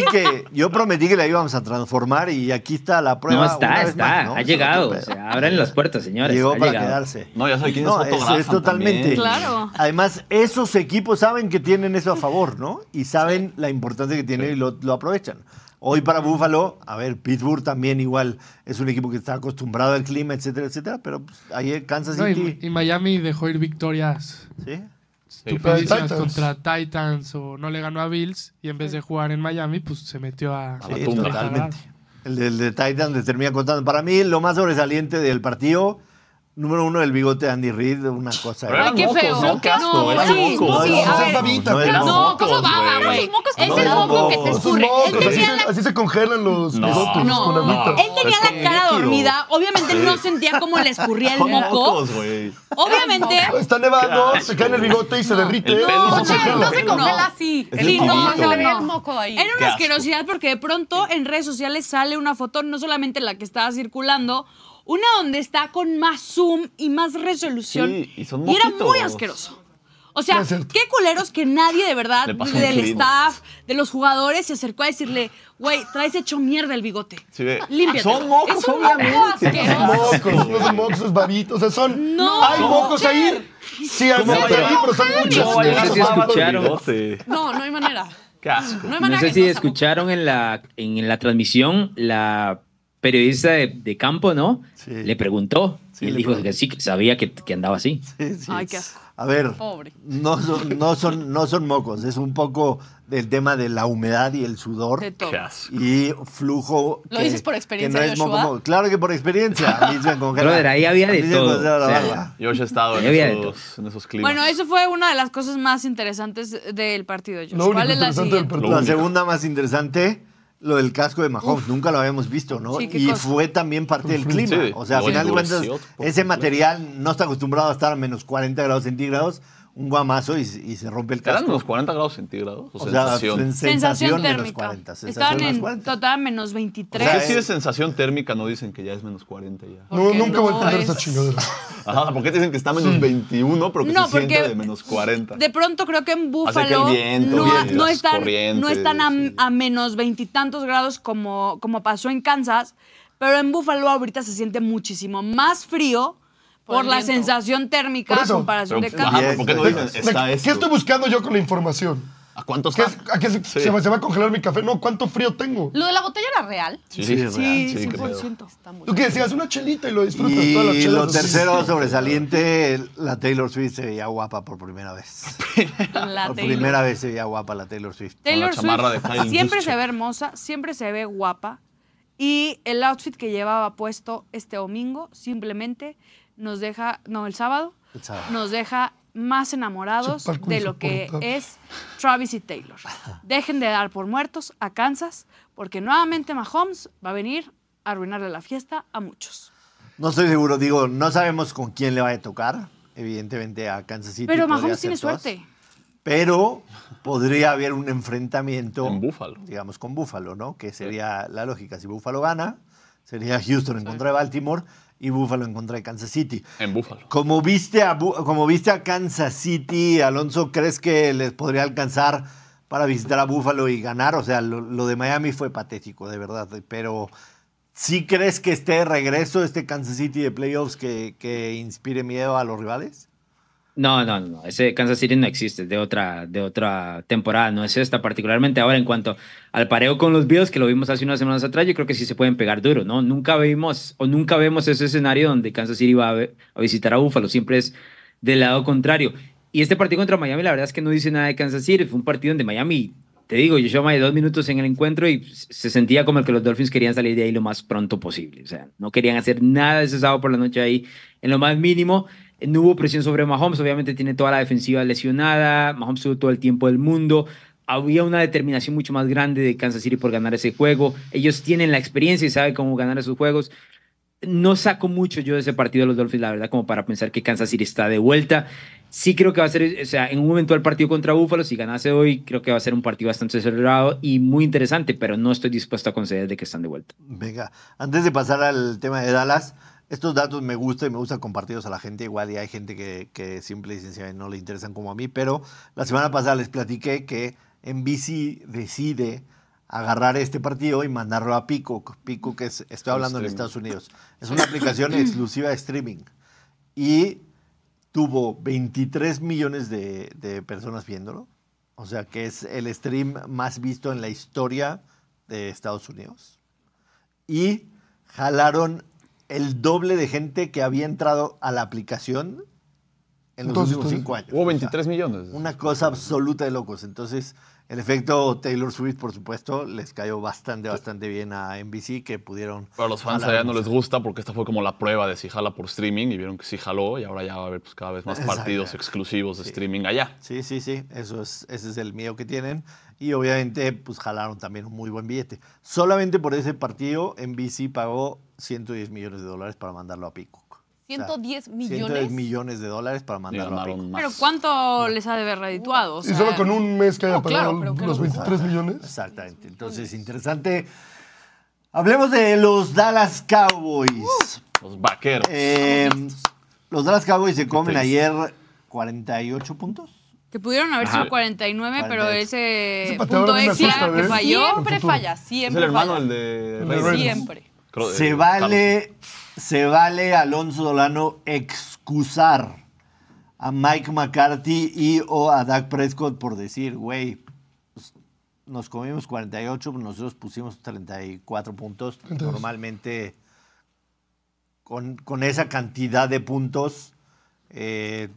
yo que yo prometí que la íbamos a transformar y aquí está la prueba. No, está, está. más, ¿no? ha llegado. O sea, abran las puertas, señores. Llegó ha para llegado. quedarse. No, ya sabe quién No, es totalmente. Claro. Además, esos equipos saben que tienen eso a favor, ¿no? Y saben la importancia que tiene y lo, lo aprovechan. Hoy para Buffalo, a ver, Pittsburgh también igual es un equipo que está acostumbrado al clima, etcétera, etcétera, pero pues, ayer Kansas No, City, y, y Miami dejó ir victorias ¿sí? Estupidísimas Titans. contra Titans o no le ganó a Bills y en vez de jugar en Miami, pues se metió a... A la Sí, tumba. totalmente. El de, el de Titans les termina contando. Para mí, lo más sobresaliente del partido, número uno, el bigote de Andy Reid, una cosa. Eran qué feo. ¿no? Qué asco, No, eran sí, mocos. sí, No, a no, ver. babita, ¿cómo baba, güey. Es el moco que te escurre. Así, la así se congelan los No, bigotes No, con agüita. él tenía la cara dormida. Obviamente no sentía cómo le escurría el moco. Obviamente. Está nevando, se cae en el bigote y se derrite. No, no se congela así. Sí, no, se no, no. el moco ahí. Era una asquerosidad porque de pronto en redes sociales sale una foto, no solamente la que estaba circulando, una donde está con más zoom y más resolución. Sí, y son era muy asqueroso. O sea, qué culeros que nadie de verdad, del staff, de los jugadores, se acercó a decirle, güey, traes hecho mierda el bigote. Sí. Límpiate. Son mocos, es un moco obviamente. asqueroso. Mocos, no son mocos, es babito. O sea, son. No. ¿Hay mocos ahí? Sí, hay mocos ahí, pero son muchos. No, No sé si escucharon. No, no hay manera. Qué asco. No hay No manera sé que si no escucharon en la, en la transmisión, la periodista de, de campo, ¿no? Sí. Le preguntó. Sí, y él dijo preguntó. que sí, que sabía que, que andaba así. Sí, sí. Ay, qué asco. A ver, Pobre. no son, no, son, no son mocos, es un poco del tema de la humedad y el sudor. De todo. Qué asco. Y flujo. ¿Lo que- dices por que experiencia, no es moco. Claro que por experiencia. Brother, ahí había de todo, barba. Yo ya he estado en esos, en esos climas. Bueno, eso fue una de las cosas más interesantes del partido, Josh. Lo único ¿Cuál es la interesante del siguiente? partido. La único. segunda más interesante, lo del casco de Mahomes. Nunca lo habíamos visto, ¿no? Sí, y cosa. fue también parte del clima. Sí, o sea, a lo final de cuentas, ese material no está acostumbrado a estar a menos 40 grados centígrados. Un guamazo y, y se rompe el ¿Eran casco. unos 40 grados centígrados? O, O sea, sensación. sen- Sensación sensación menos térmica. 40. sensación Estaban menos en 40. total menos 23. O sea, ¿Qué si es- es sensación térmica no dicen que ya es menos 40 ya? No, nunca voy a no entender es- esa chingadera. Ajá, ¿por qué te dicen que está a menos 21 pero que No, se siente de menos 40? De pronto creo que en que Búfalo viento no, no están, no están a, sí. a menos veintitantos grados como, como pasó en Kansas, pero en Búfalo ahorita se siente muchísimo más frío por, la viento. sensación térmica Por a eso. comparación Pero, de ajá, pero ¿por qué no dicen está ¿Qué esto? estoy buscando yo con la información? ¿A cuánto ¿Qué es- ¿A qué se, Sí. se me, se va a congelar mi café? No, ¿cuánto frío tengo? ¿Lo de la botella era real? Sí, Sí, sí, es Sí, sí, qué pedo. 100%. Está muy Tú que decías, una chelita y lo disfrutas. todas las Y chelas lo así. tercero sobresaliente, la Taylor Swift se veía guapa por primera vez. La por Taylor. primera vez se veía guapa la Taylor Swift. Taylor Con la chamarra Swift de Kyle siempre se ve hermosa, siempre se ve guapa. Y el outfit que llevaba puesto este domingo simplemente nos deja, no, el sábado, El sábado. nos deja más enamorados de lo que es Travis y Taylor. Dejen de dar por muertos a Kansas, porque nuevamente Mahomes va a venir a arruinarle la fiesta a muchos. No estoy seguro, digo, no sabemos con quién le va a tocar. Evidentemente a Kansas City. Pero podría Mahomes tiene todas. suerte. Pero podría haber un enfrentamiento. En Buffalo. Digamos, con Buffalo, ¿no? Que sería la lógica. Si Buffalo gana, sería Houston en contra de Baltimore y Buffalo en contra de Kansas City. En Búfalo. Como viste, a, como viste a Kansas City, Alonso, ¿crees que les podría alcanzar para visitar a Buffalo y ganar? O sea, lo, lo de Miami fue patético, de verdad. Pero ¿sí crees que esté de regreso este Kansas City de playoffs que, que inspire miedo a los rivales? No, no, no. Ese Kansas City no existe, de otra, de otra temporada, no es esta particularmente. Ahora, en cuanto al pareo con los Bills, que lo vimos hace unas semanas atrás, yo creo que sí se pueden pegar duro, ¿no? Nunca vimos o nunca vemos ese escenario donde Kansas City va a, a visitar a Buffalo, siempre es del lado contrario. Y este partido contra Miami, la verdad es que no dice nada de Kansas City, fue un partido donde Miami, te digo, yo llevaba dos minutos en el encuentro y se sentía como que los Dolphins querían salir de ahí lo más pronto posible. O sea, no querían hacer nada ese sábado por la noche ahí en lo más mínimo. No hubo presión sobre Mahomes, obviamente tiene toda la defensiva lesionada, Mahomes tuvo todo el tiempo del mundo. Había una determinación mucho más grande de Kansas City por ganar ese juego. Ellos tienen la experiencia y saben cómo ganar esos juegos. No saco mucho yo de ese partido de los Dolphins, la verdad, como para pensar que Kansas City está de vuelta. Sí creo que va a ser, o sea, en un el partido contra Buffalo, si ganase hoy, creo que va a ser un partido bastante cerrado y muy interesante, pero no estoy dispuesto a conceder de que están de vuelta. Venga, antes de pasar al tema de Dallas, estos datos me gustan y me gusta compartirlos a la gente. Igual y hay gente que, que simple y sencillamente no le interesan como a mí, pero la semana pasada les platiqué que NBC decide agarrar este partido y mandarlo a Peacock. Peacock es, estoy hablando en. Estados Unidos. Es una aplicación exclusiva de streaming. Y tuvo 23 millones de, de personas viéndolo. O sea que es el stream más visto en la historia de Estados Unidos. Y jalaron el doble de gente que había entrado a la aplicación en los últimos cinco años. Hubo O sea, 23 millones. una cosa absoluta de locos. Entonces, el efecto Taylor Swift, por supuesto, les cayó bastante, bastante bien a NBC que pudieron. Pero a los fans allá no les gusta porque esta fue como la prueba de si jala por streaming y vieron que sí jaló y ahora ya va a haber pues, cada vez más partidos exclusivos de Sí. streaming allá. Sí, sí, sí. Eso es, ese es el miedo que tienen. Y obviamente, pues jalaron también un muy buen billete. Solamente por ese partido, NBC pagó 110 millones de dólares para mandarlo a Peacock. O sea, 110 millones. 110 millones de dólares para Y mandarlo a más. Pero ¿cuánto les ha de haber redituado? O Y sea, solo con un mes que haya No, claro, pagado que los lo- 23 millones. Exactamente. Entonces, interesante. Hablemos de los Dallas Cowboys. Los vaqueros. Eh, los Dallas Cowboys se comen ayer 48 puntos. Que pudieron haber Ajá. sido 49, pero 48. ese, Ese punto extra que falló. Siempre falla, es siempre el hermano falla. el de. Siempre. Creo Se Carlos. vale, se vale Alonso Dolano excusar a Mike McCarthy y o a Dak Prescott por decir, güey, pues, nos comimos 48, nosotros pusimos 34 puntos. 32. Normalmente con, con esa cantidad de puntos eh,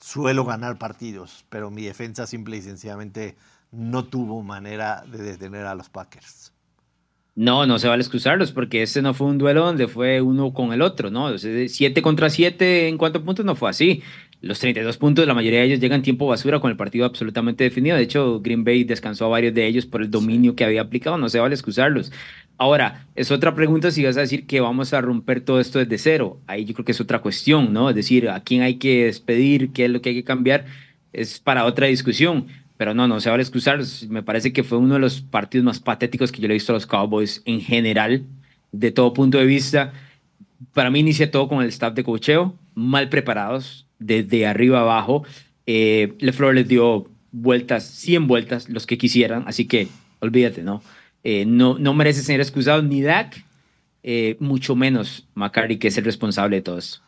suelo ganar partidos, pero mi defensa simple y sencillamente no tuvo manera de detener a los Packers. No, no se vale excusarlos porque este no fue un duelo donde fue uno con el otro, ¿no? O sea, siete contra siete en cuanto a puntos no fue así. Los 32 puntos, la mayoría de ellos llegan tiempo basura con el partido absolutamente definido. De hecho, Green Bay descansó a varios de ellos por el dominio que había aplicado. No se vale excusarlos. Ahora, es otra pregunta si vas a decir que vamos a romper todo esto desde cero. Ahí yo creo que es otra cuestión, ¿no? Es decir, a quién hay que despedir, qué es lo que hay que cambiar, es para otra discusión. Pero no, no se vale excusar. Me parece que fue uno de los partidos más patéticos que yo le he visto a los Cowboys en general, de todo punto de vista. Para mí inicia todo con el staff de cocheo, mal preparados, desde arriba abajo. Eh, LeFleur les dio vueltas, 100 vueltas, los que quisieran, así que olvídate, ¿no? Eh, no, no merece ser excusado ni Dak, eh, mucho menos McCarthy, que es el responsable de todo esto.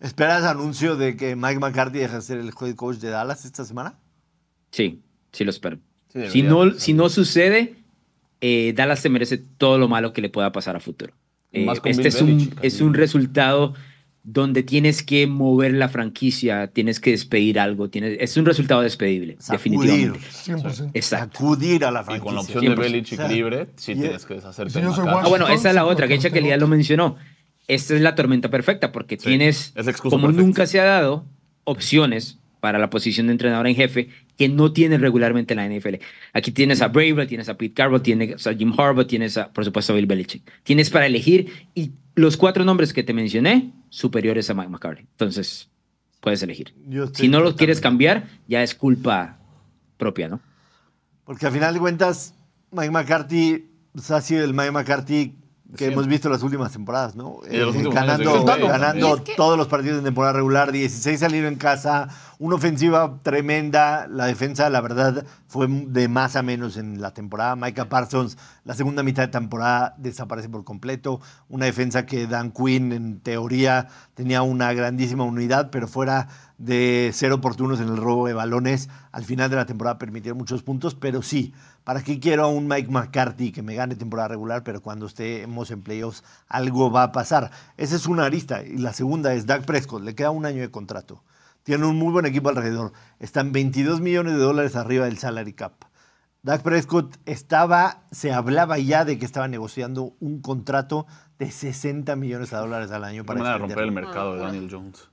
¿Esperas anuncio de que Mike McCarthy deja de ser el head coach de Dallas esta semana? Sí, sí lo espero. Sí, si, no, si no sucede, eh, Dallas se merece todo lo malo que le pueda pasar a futuro. Y Eh, este es un, Belichick, es un resultado donde tienes que mover la franquicia, tienes que despedir algo, tienes, es un resultado despedible, Sacudir. definitivamente. 100%. Exacto. Sacudir a la Y franquicia. con la opción de 100%. Belichick O sea, libre, sí y- tienes que deshacerte si de. Ah, bueno, esa es la otra, que ya lo mencionó. Esta es la tormenta perfecta porque Sí, tienes, como perfecta. nunca se ha dado, opciones para la posición de entrenador en jefe que no tienen regularmente la NFL. Aquí tienes a Brave, tienes a Pete Carroll, tienes a Jim Harbaugh, tienes a, por supuesto, a Bill Belichick. Tienes para elegir y los cuatro nombres que te mencioné, superiores a Mike McCarthy. Entonces, puedes elegir. Si no los quieres cambiar, ya es culpa propia, ¿no? Porque al final de cuentas, Mike McCarthy pues, ha sido el Mike McCarthy que hemos visto las últimas temporadas, ¿no? Eh, ganando ganando es que- todos los partidos de temporada regular, 16 salieron en casa, una ofensiva tremenda, la defensa, la verdad, fue de más a menos en la temporada. Micah Parsons, la segunda mitad de temporada desaparece por completo, una defensa que Dan Quinn, en teoría, tenía una grandísima unidad, pero fuera de ser oportunos en el robo de balones. Al final de la temporada permitieron muchos puntos, pero sí, ¿para qué quiero a un Mike McCarthy que me gane temporada regular, pero cuando estemos en playoffs algo va a pasar? Esa es una arista. Y la segunda es Dak Prescott, le queda un año de contrato. Tiene un muy buen equipo alrededor. Están 22 millones de dólares arriba del salary cap. Dak Prescott estaba, se hablaba ya de que estaba negociando un contrato de 60 millones de dólares al año para Para de romper el mercado de Daniel Jones.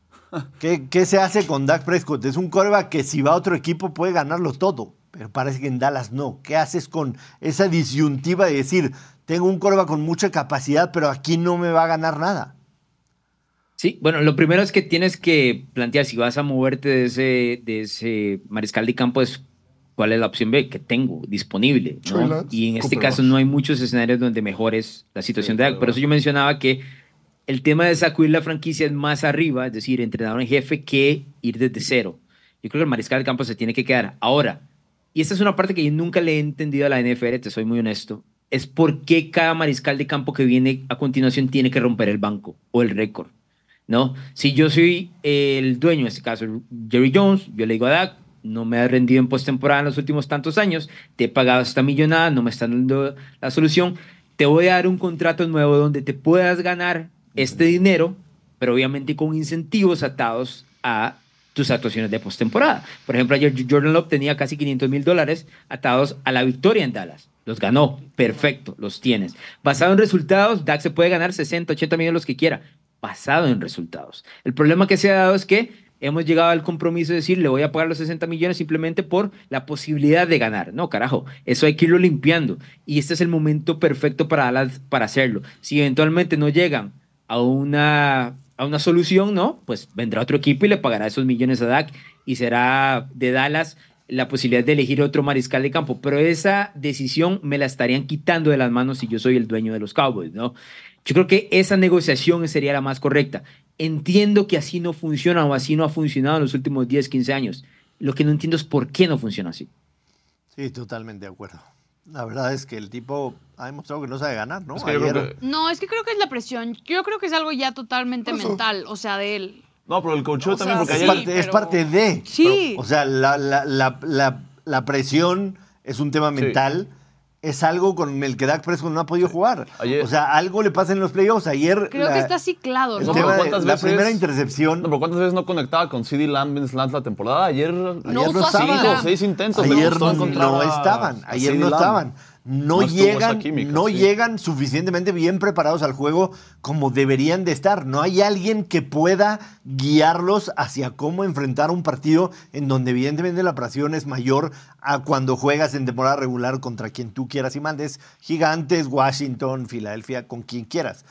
¿Qué, qué se hace con Dak Prescott? Es un coreback que si va a otro equipo puede ganarlo todo, pero parece que en Dallas no. ¿Qué haces con esa disyuntiva de decir, tengo un coreback con mucha capacidad, pero aquí no me va a ganar nada? Sí, bueno, lo primero es que tienes que plantear si vas a moverte de ese, de ese mariscal de campo es cuál es la opción B que tengo disponible. Y en este caso no hay muchos escenarios donde mejores la situación Sí, de Dak. Por eso yo mencionaba que el tema de sacudir la franquicia es más arriba, es decir, entrenador en jefe, que ir desde cero. Yo creo que el mariscal de campo se tiene que quedar. Ahora, y esta es una parte que yo nunca le he entendido a la NFL, te soy muy honesto, es por qué cada mariscal de campo que viene a continuación tiene que romper el banco o el récord. ¿no? Si yo soy el dueño, en este caso Jerry Jones, yo le digo a Dak, no me has rendido en postemporada en los últimos tantos años, te he pagado esta millonada, no me están dando la solución, te voy a dar un contrato nuevo donde te puedas ganar este dinero, pero obviamente con incentivos atados a tus actuaciones de postemporada. Por ejemplo, ayer Jordan Love tenía casi 500 mil dólares atados a la victoria en Dallas. Los ganó, perfecto, los tienes. Basado en resultados, Dak se puede ganar 60, 80 millones los que quiera, basado en resultados. El problema que se ha dado es que hemos llegado al compromiso de decir, le voy a pagar los 60 millones simplemente por la posibilidad de ganar. No, carajo, eso hay que irlo limpiando. Y este es el momento perfecto para, para hacerlo. Si eventualmente no llegan a una, a una solución, ¿no? Pues vendrá otro equipo y le pagará esos millones a Dak y será de Dallas la posibilidad de elegir otro mariscal de campo. Pero esa decisión me la estarían quitando de las manos si yo soy el dueño de los Cowboys, ¿no? Yo creo que esa negociación sería la más correcta. Entiendo que así no funciona o así no ha funcionado en los últimos 10, 15 años. Lo que no entiendo es por qué no funciona así. Sí, totalmente de acuerdo. La verdad es que el tipo ha demostrado que no sabe ganar, ¿no? Es que Ayer- que- No, es que creo que es la presión. Yo creo que es algo ya totalmente Eso. mental, o sea, de él. No, pero el coacheo O también, sea, porque es, sí, ayer... parte, es pero- parte de. Sí. O sea, la, la- la- la- la presión es un tema Sí. mental. Es algo con el que Dak Prescott no ha podido jugar. Ayer- o sea, algo le pasa en los playoffs. Ayer. Creo la- que está ciclado, ¿no? No, pero tema de ¿cuántas la veces- primera intercepción. No, pero ¿cuántas veces no conectaba con CD Lamb en Slants la temporada? Ayer... Ayer No no usó a estaban. Cinco, seis intentos. pero Ayer no no, no estaban, ayer no Lamb. estaban. No, llegan, química, no sí. llegan suficientemente bien preparados al juego como deberían de estar. No hay alguien que pueda guiarlos hacia cómo enfrentar un partido en donde evidentemente la presión es mayor a cuando juegas en temporada regular contra quien tú quieras y mandes. Gigantes, Washington, Filadelfia, con quien quieras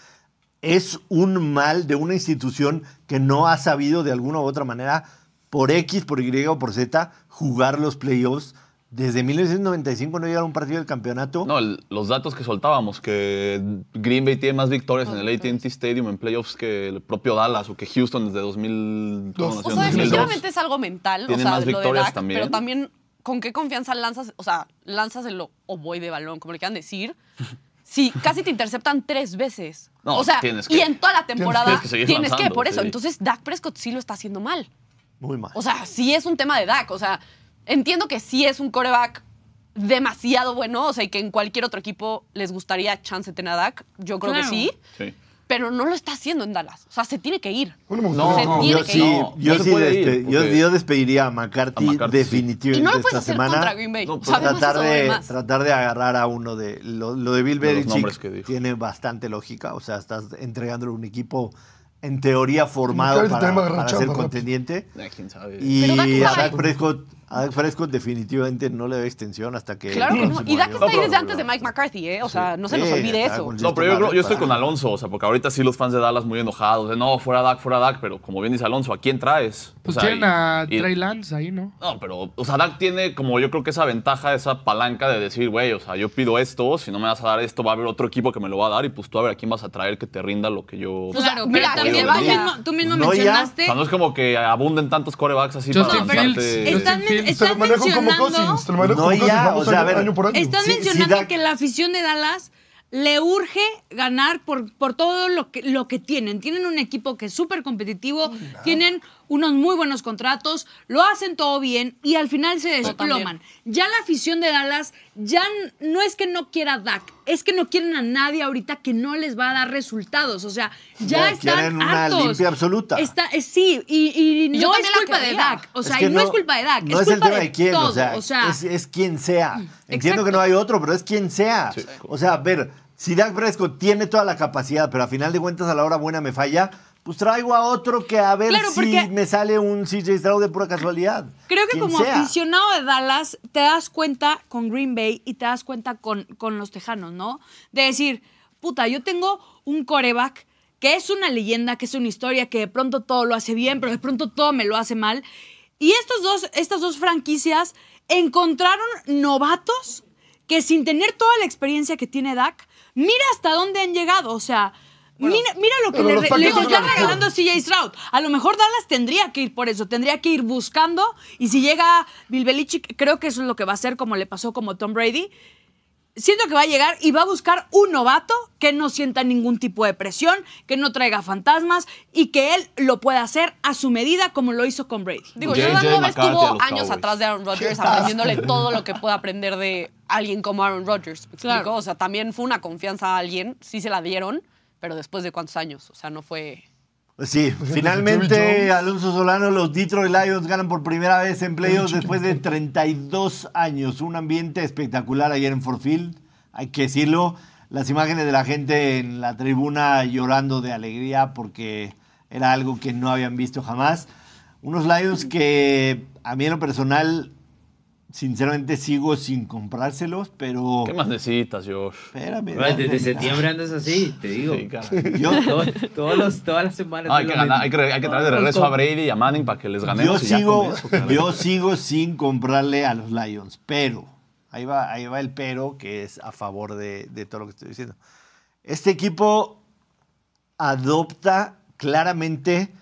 es un mal de una institución que no ha sabido de alguna u otra manera, por X, por Y o por Z, jugar los playoffs. Desde 1995 no llegaron a un partido del campeonato. No, el- los datos que soltábamos, que Green Bay tiene más victorias en el AT&T Stadium en playoffs que el propio Dallas o que Houston desde 2000, Dos. ¿cómo O sea, 2002. definitivamente es algo mental, o Tienen sea, más lo de victorias Dak, también. pero también con qué confianza lanzas, o sea, lanzas el ovoide de balón, como le quieran decir. Sí, casi te interceptan tres veces. No, o sea, tienes y que- en toda la temporada tienes que seguir tienes que, por eso. sí. Entonces, Dak Prescott sí lo está haciendo mal. Muy mal. O sea, sí es un tema de Dak. O sea, entiendo que sí es un coreback demasiado bueno, o sea, y que en cualquier otro equipo les gustaría chance tener a Dak. Yo creo Claro. que sí, Sí. pero no lo está haciendo en Dallas. O sea, se tiene que ir. Bueno, No, tiene yo que sí, ir. Yo, no se sí puede despe- ir, yo- porque- yo despediría a McCarthy, A McCarthy, sí. definitivamente Y no lo esta puedes hacer semana. contra Green Bay. No, pero Sabemos tratar de, tratar de agarrar a uno de lo, lo de Bill Belichick tiene bastante lógica o sea estás entregándole un equipo en teoría formado para, ser rápido. contendiente Eh, quién sabe. y a Dak. Prescott a Dak Prescott definitivamente no le da extensión hasta que Claro que no. Y Dak está ahí desde antes de Mike McCarthy, ¿eh? O sea, no se nos olvide eso. No, pero yo, creo- yo estoy con Alonso, o sea, porque ahorita sí los fans de Dallas muy enojados, de no, fuera Dak, fuera Dak, pero como bien dice Alonso, ¿a quién traes? O Pues sea, tienen y- a y- Trey Lance ahí, ¿no? No, pero, o sea, Dak tiene como yo creo que esa ventaja, esa palanca de decir, güey, o sea, yo pido esto, si no me vas a dar esto, va a haber otro equipo que me lo va a dar y pues tú a ver a quién vas a traer que te rinda lo que yo... Pues, Claro, mira, también tú mismo, tú mismo No, ya. O mencionaste. sea, no es como que abunden tantos corebacks así para Lo manejo como Cousins. Te lo manejo No, como Cousins. ya, Vamos o sea, a año, ver, año por año. están Sí, sí, mencionando que la afición de Dallas le urge ganar por, por todo lo que, lo que tienen. Tienen un equipo que es súper competitivo, tienen unos muy buenos contratos, lo hacen todo bien y al final se desploman. Ya la afición de Dallas ya no es que no quiera Dak, es que no quieren a nadie ahorita que no les va a dar resultados. O sea, ya, Ya, están quieren una hartos. limpia absoluta. Está, eh, sí, y, y Y yo no es culpa de. Dak. O Es sea, que y no, es culpa de Dak, No es es, el tema de, quién, todo. o sea, o sea, es, es quien sea. Entiendo Exacto. que no hay otro, pero es quien sea. O sea, a ver, si Dak Prescott tiene toda la capacidad, pero a final de cuentas a la hora buena me falla, pues traigo a otro que a ver Claro, si me sale un CJ Stroud de pura casualidad. Creo que como sea. aficionado de Dallas, te das cuenta con Green Bay y te das cuenta con, con los Tejanos, ¿no? De decir, puta, yo tengo un coreback que es una leyenda, que es una historia, que de pronto todo lo hace bien, pero de pronto todo me lo hace mal. Y estos dos, estas dos franquicias encontraron novatos que sin tener toda la experiencia que tiene Dak, mira hasta dónde han llegado. O sea, mira, mira lo que le, le la mejor. regalando CJ Stroud. A lo mejor Dallas tendría que ir por eso, tendría que ir buscando. Y si llega Bill Belichick, creo que eso es lo que va a hacer, como le pasó como Tom Brady. Siento que va a llegar y va a buscar un novato que no sienta ningún tipo de presión, que no traiga fantasmas y que él lo pueda hacer a su medida como lo hizo con Brady. Digo, Jordan Love estuvo años Cowboys. atrás de Aaron Rodgers aprendiéndole todo lo que puede aprender de alguien como Aaron Rodgers. ¿Me Claro. O sea, también fue una confianza a alguien, sí se la dieron, pero después de cuántos años. O sea, no fue. Pues sí, finalmente. Alonso Solano, los Detroit Lions ganan por primera vez en playoffs después de 32 años. Un ambiente espectacular ayer en Ford Field, hay que decirlo. Las imágenes de la gente en la tribuna llorando de alegría porque era algo que no habían visto jamás. Unos Lions que a mí en lo personal, sinceramente sigo sin comprárselos, pero... ¿Qué más necesitas, Josh? Espérame. Desde septiembre andas así, te digo. Sí. Yo, Todo- todos los, todas las semanas. No, hay, que ganar, hay, que, hay que traer de regreso a Brady y a Manning para que les Yo ganemos. y ya sigo, eso, yo sigo sin comprarle a los Lions, pero, ahí va, ahí va el pero que es a favor de, de todo lo que estoy diciendo. Este equipo adopta claramente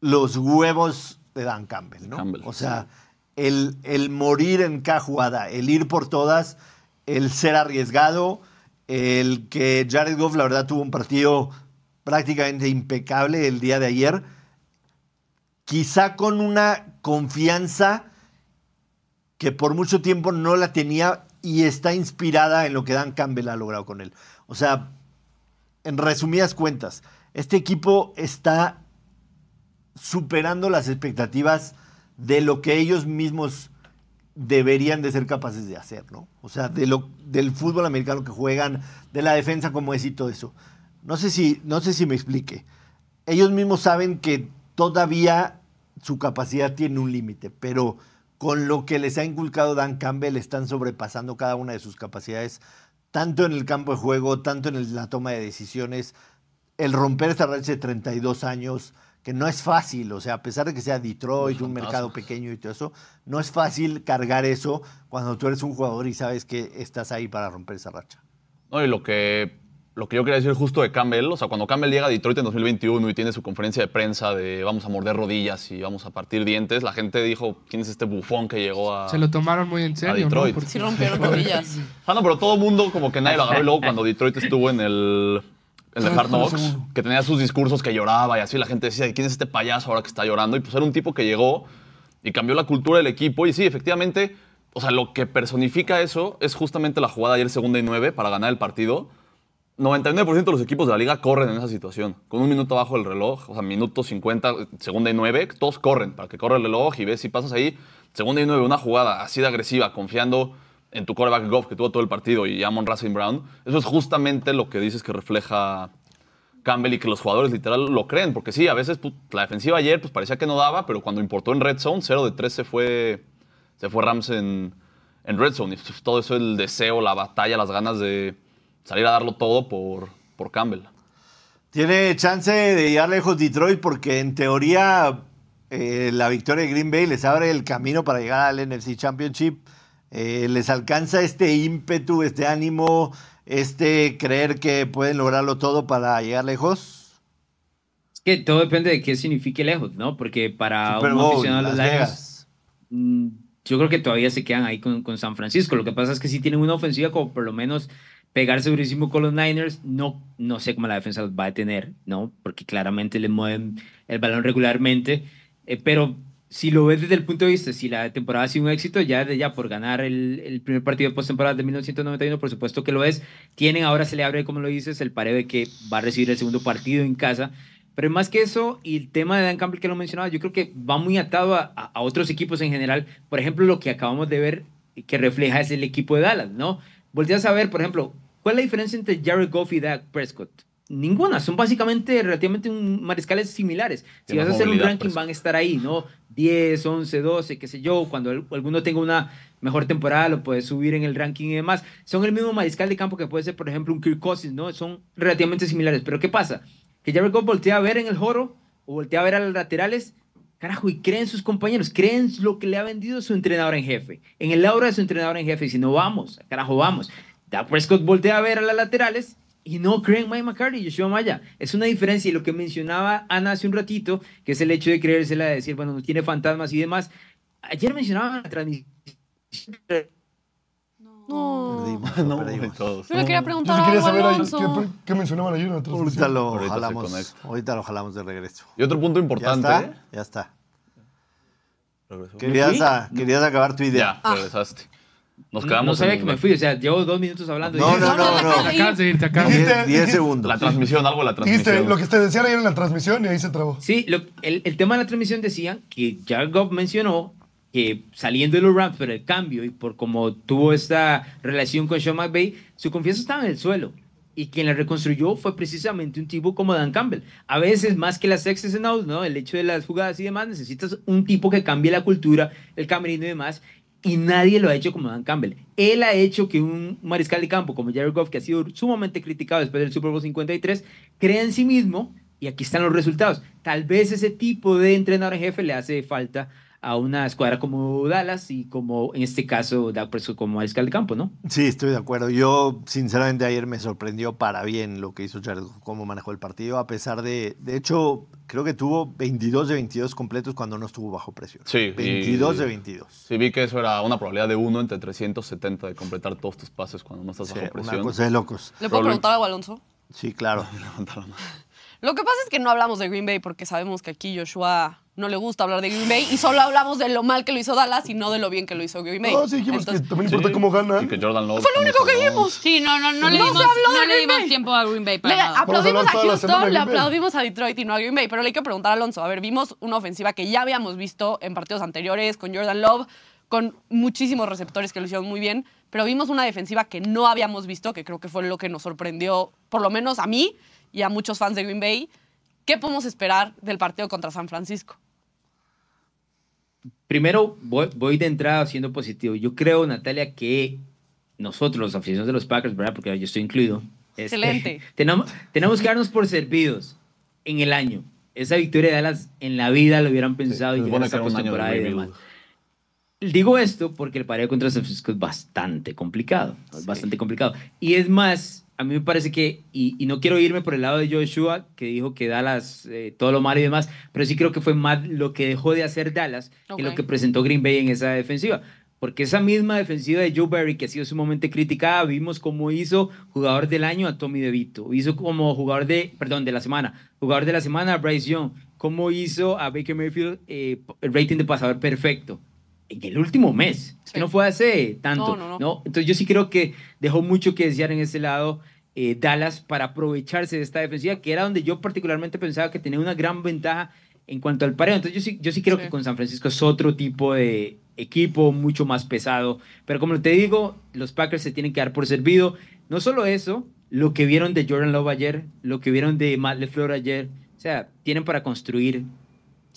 los huevos de Dan Campbell, ¿no? Campbell, o sea, el, el morir en cada jugada, el ir por todas, el ser arriesgado, el que Jared Goff, la verdad, tuvo un partido prácticamente impecable el día de ayer quizá con una confianza que por mucho tiempo no la tenía y está inspirada en lo que Dan Campbell ha logrado con él. O sea, en resumidas cuentas, este equipo está superando las expectativas de lo que ellos mismos deberían de ser capaces de hacer, ¿no? O sea, de lo, del fútbol americano que juegan, de la defensa como es y todo eso. No sé si, no sé si me explique. Ellos mismos saben que todavía su capacidad tiene un límite, pero con lo que les ha inculcado Dan Campbell están sobrepasando cada una de sus capacidades, tanto en el campo de juego, tanto en la toma de decisiones. El romper esta racha de 32 años, que no es fácil, o sea, a pesar de que sea Detroit, un mercado pequeño y todo eso, no es fácil cargar eso cuando tú eres un jugador y sabes que estás ahí para romper esa racha. No, y lo que, lo que yo quería decir justo de Campbell, o sea, cuando Campbell llega a Detroit en 2021 y tiene su conferencia de prensa de vamos a morder rodillas y vamos a partir dientes, la gente dijo, ¿quién es este bufón que llegó a... Se lo tomaron muy en serio, ¿no? Detroit. Porque- Sí rompieron rodillas. Ah, no, pero todo el mundo como que nadie lo agarró y luego cuando Detroit estuvo en el, en el Hard Knocks, que tenía sus discursos que lloraba y así la gente decía, ¿quién es este payaso ahora que está llorando? Y pues era un tipo que llegó y cambió la cultura del equipo y sí, efectivamente, o sea, lo que personifica eso es justamente la jugada ayer segunda y nueve para ganar el partido. 99% de los equipos de la liga corren en esa situación. Con un minuto abajo del reloj, o sea, minuto 50, segunda y 9, todos corren para que corra el reloj y ves si pasas ahí, segunda y 9, una jugada así de agresiva, confiando en tu quarterback Goff que tuvo todo el partido y Amon Racing Brown. Eso es justamente lo que dices que refleja Campbell y que los jugadores literal lo creen. Porque sí, a veces pues, la defensiva ayer pues, parecía que no daba, pero cuando importó en Red Zone, 0 de 3 se fue, se fue Rams en, en Red Zone. Y pues, todo eso, el deseo, la batalla, las ganas de salir a darlo todo por, por Campbell. Tiene chance de llegar lejos Detroit porque en teoría eh, la victoria de Green Bay les abre el camino para llegar al NFC Championship. Eh, les alcanza este ímpetu, este ánimo, este creer que pueden lograrlo todo para llegar lejos. Es que todo depende de qué signifique lejos, ¿no? Porque para Super un Bowl, aficionado a Las los Lions, Vegas. mm, yo creo que todavía se quedan ahí con, con San Francisco. Lo que pasa es que sí tienen una ofensiva como por lo menos pegar segurísimo con los Niners. No, no sé cómo la defensa los va a tener, ¿no? Porque claramente le mueven el balón regularmente. Eh, pero si lo ves desde el punto de vista, si la temporada ha sido un éxito, ya ya por ganar el, el primer partido de postemporada de 1991, por supuesto que lo es. Tienen, ahora se le abre, como lo dices, el pareo de que va a recibir el segundo partido en casa. Pero más que eso, y el tema de Dan Campbell que lo mencionaba, yo creo que va muy atado a, a otros equipos en general. Por ejemplo, lo que acabamos de ver que refleja es el equipo de Dallas, ¿no? Volteas a ver, por ejemplo, ¿cuál es la diferencia entre Jared Goff y Dak Prescott? Ninguna, son básicamente relativamente un, mariscales similares. Si vas a hacer un ranking, Prescott. van a estar ahí, ¿no? 10, 11, 12, qué sé yo. Cuando el- alguno tenga una mejor temporada, lo puedes subir en el ranking y demás. Son el mismo mariscal de campo que puede ser, por ejemplo, un Kirk Cousins, ¿no? Son relativamente similares. Pero ¿qué pasa? Que Jared Goff voltea a ver en el joro o voltea a ver a los laterales Carajo, y creen sus compañeros, creen lo que le ha vendido su entrenador en jefe. En el aura de su entrenador en jefe, y si no vamos, carajo, vamos. Dak Prescott voltea a ver a las laterales y no creen Mike McCarthy y Yoshua Maya. Es una diferencia y lo que mencionaba Ana hace un ratito, que es el hecho de creérsela, de decir, bueno, no tiene fantasmas y demás. Ayer mencionaba en la transmisión. No. Perdimos, No, perdimos. todos. Yo le quería Yo preguntar algo quería a saber Alonso. qué, qué mencionaban ayer en la transmisión. Ahorita lo Ahorita jalamos. Ahorita lo jalamos de regreso. Y otro punto Ya importante. está, ya está. Regresó. Querías, fui? a- querías acabar tu idea. Ya, regresaste. Nos No, quedamos no sabía en que me fui, o sea, llevo dos minutos hablando. y No, dije, no, no, no. Te acabas de ir, te acabas de ir. Dijiste- 10 dijiste- segundos. La transmisión, algo de la Dijiste transmisión. lo que te decían ayer en la transmisión y ahí se trabó. Sí, lo- el, el tema de la transmisión decía que Jared Goff mencionó que saliendo de los Rams por el cambio y por cómo tuvo esta relación con Sean McVay, su confianza estaba en el suelo. Y quien la reconstruyó fue precisamente un tipo como Dan Campbell. A veces, más que las and O's, ¿no? El hecho de las jugadas y demás, necesitas un tipo que cambie la cultura, el camerino y demás. Y nadie lo ha hecho como Dan Campbell. Él ha hecho que un mariscal de campo como Jared Goff, que ha sido sumamente criticado después del Super Bowl 53, crea en sí mismo y aquí están los resultados. Tal vez ese tipo de entrenador en jefe le hace falta a una escuadra como Dallas y como en este caso Dak Prescott como mariscal de campo, ¿no? Sí, estoy de acuerdo. Yo, sinceramente, ayer me sorprendió para bien lo que hizo Jared, cómo manejó el partido, a pesar de. De hecho, creo que tuvo 22 de 22 completos cuando no estuvo bajo presión. Sí, y- 22 de 22. Sí, vi que eso era una probabilidad de 1 entre 370 de completar todos tus pases cuando no estás Sí, bajo una presión. cosa de locos. ¿Le puedo preguntar algo a Alonso? Sí, claro. Levantaron. Lo que pasa es que no hablamos de Green Bay porque sabemos que aquí Joshua no le gusta hablar de Green Bay y solo hablamos de lo mal que lo hizo Dallas y no de lo bien que lo hizo Green Bay. No, sí dijimos Entonces, que también Sí, importa cómo Y ganan. que Jordan Love. fue lo único que vimos. Sí, no, no, no le No se dimos, habló de no le Green dimos Bay. tiempo a Green Bay para Le nada. aplaudimos a Houston, le aplaudimos a Detroit y no a Green Bay, pero le hay que preguntar a Alonso. A ver, vimos una ofensiva que ya habíamos visto en partidos anteriores con Jordan Love, con muchísimos receptores que lo hicieron muy bien, pero vimos una defensiva que no habíamos visto, que creo que fue lo que nos sorprendió, por lo menos a mí y a muchos fans de Green Bay. ¿Qué podemos esperar del partido contra San Francisco? Primero, voy, voy de entrada siendo positivo. Yo creo, Natalia, que nosotros, los aficionados de los Packers, ¿verdad? Porque yo estoy incluido. este, Excelente. tenemos, tenemos que darnos por servidos en el año. Esa victoria de Dallas en la vida lo hubieran pensado se y llegar a de postemporada y demás. Digo esto porque el pareo contra San Francisco es bastante complicado. Es bastante complicado. Y es más, a mí me parece que, y, y no quiero irme por el lado de Joshua, que dijo que Dallas, eh, todo lo malo y demás, pero sí creo que fue más lo que dejó de hacer Dallas Ok. que lo que presentó Green Bay en esa defensiva. Porque esa misma defensiva de Joe Barry, que ha sido sumamente criticada, vimos cómo hizo jugador del año a Tommy DeVito, hizo como jugador de, perdón, de la semana, jugador de la semana a Bryce Young, cómo hizo a Baker Mayfield eh, el rating de pasador perfecto en el último mes. Es que no fue hace tanto. No, no, No, no. Entonces yo sí creo que dejó mucho que desear en ese lado eh, Dallas para aprovecharse de esta defensiva, que era donde yo particularmente pensaba que tenía una gran ventaja en cuanto al pareo. Entonces yo sí, yo sí creo Sí. que con San Francisco es otro tipo de equipo, mucho más pesado. Pero como te digo, los Packers se tienen que dar por servido. No solo eso, lo que vieron de Jordan Love ayer, lo que vieron de Matt LeFleur ayer, o sea, tienen para construir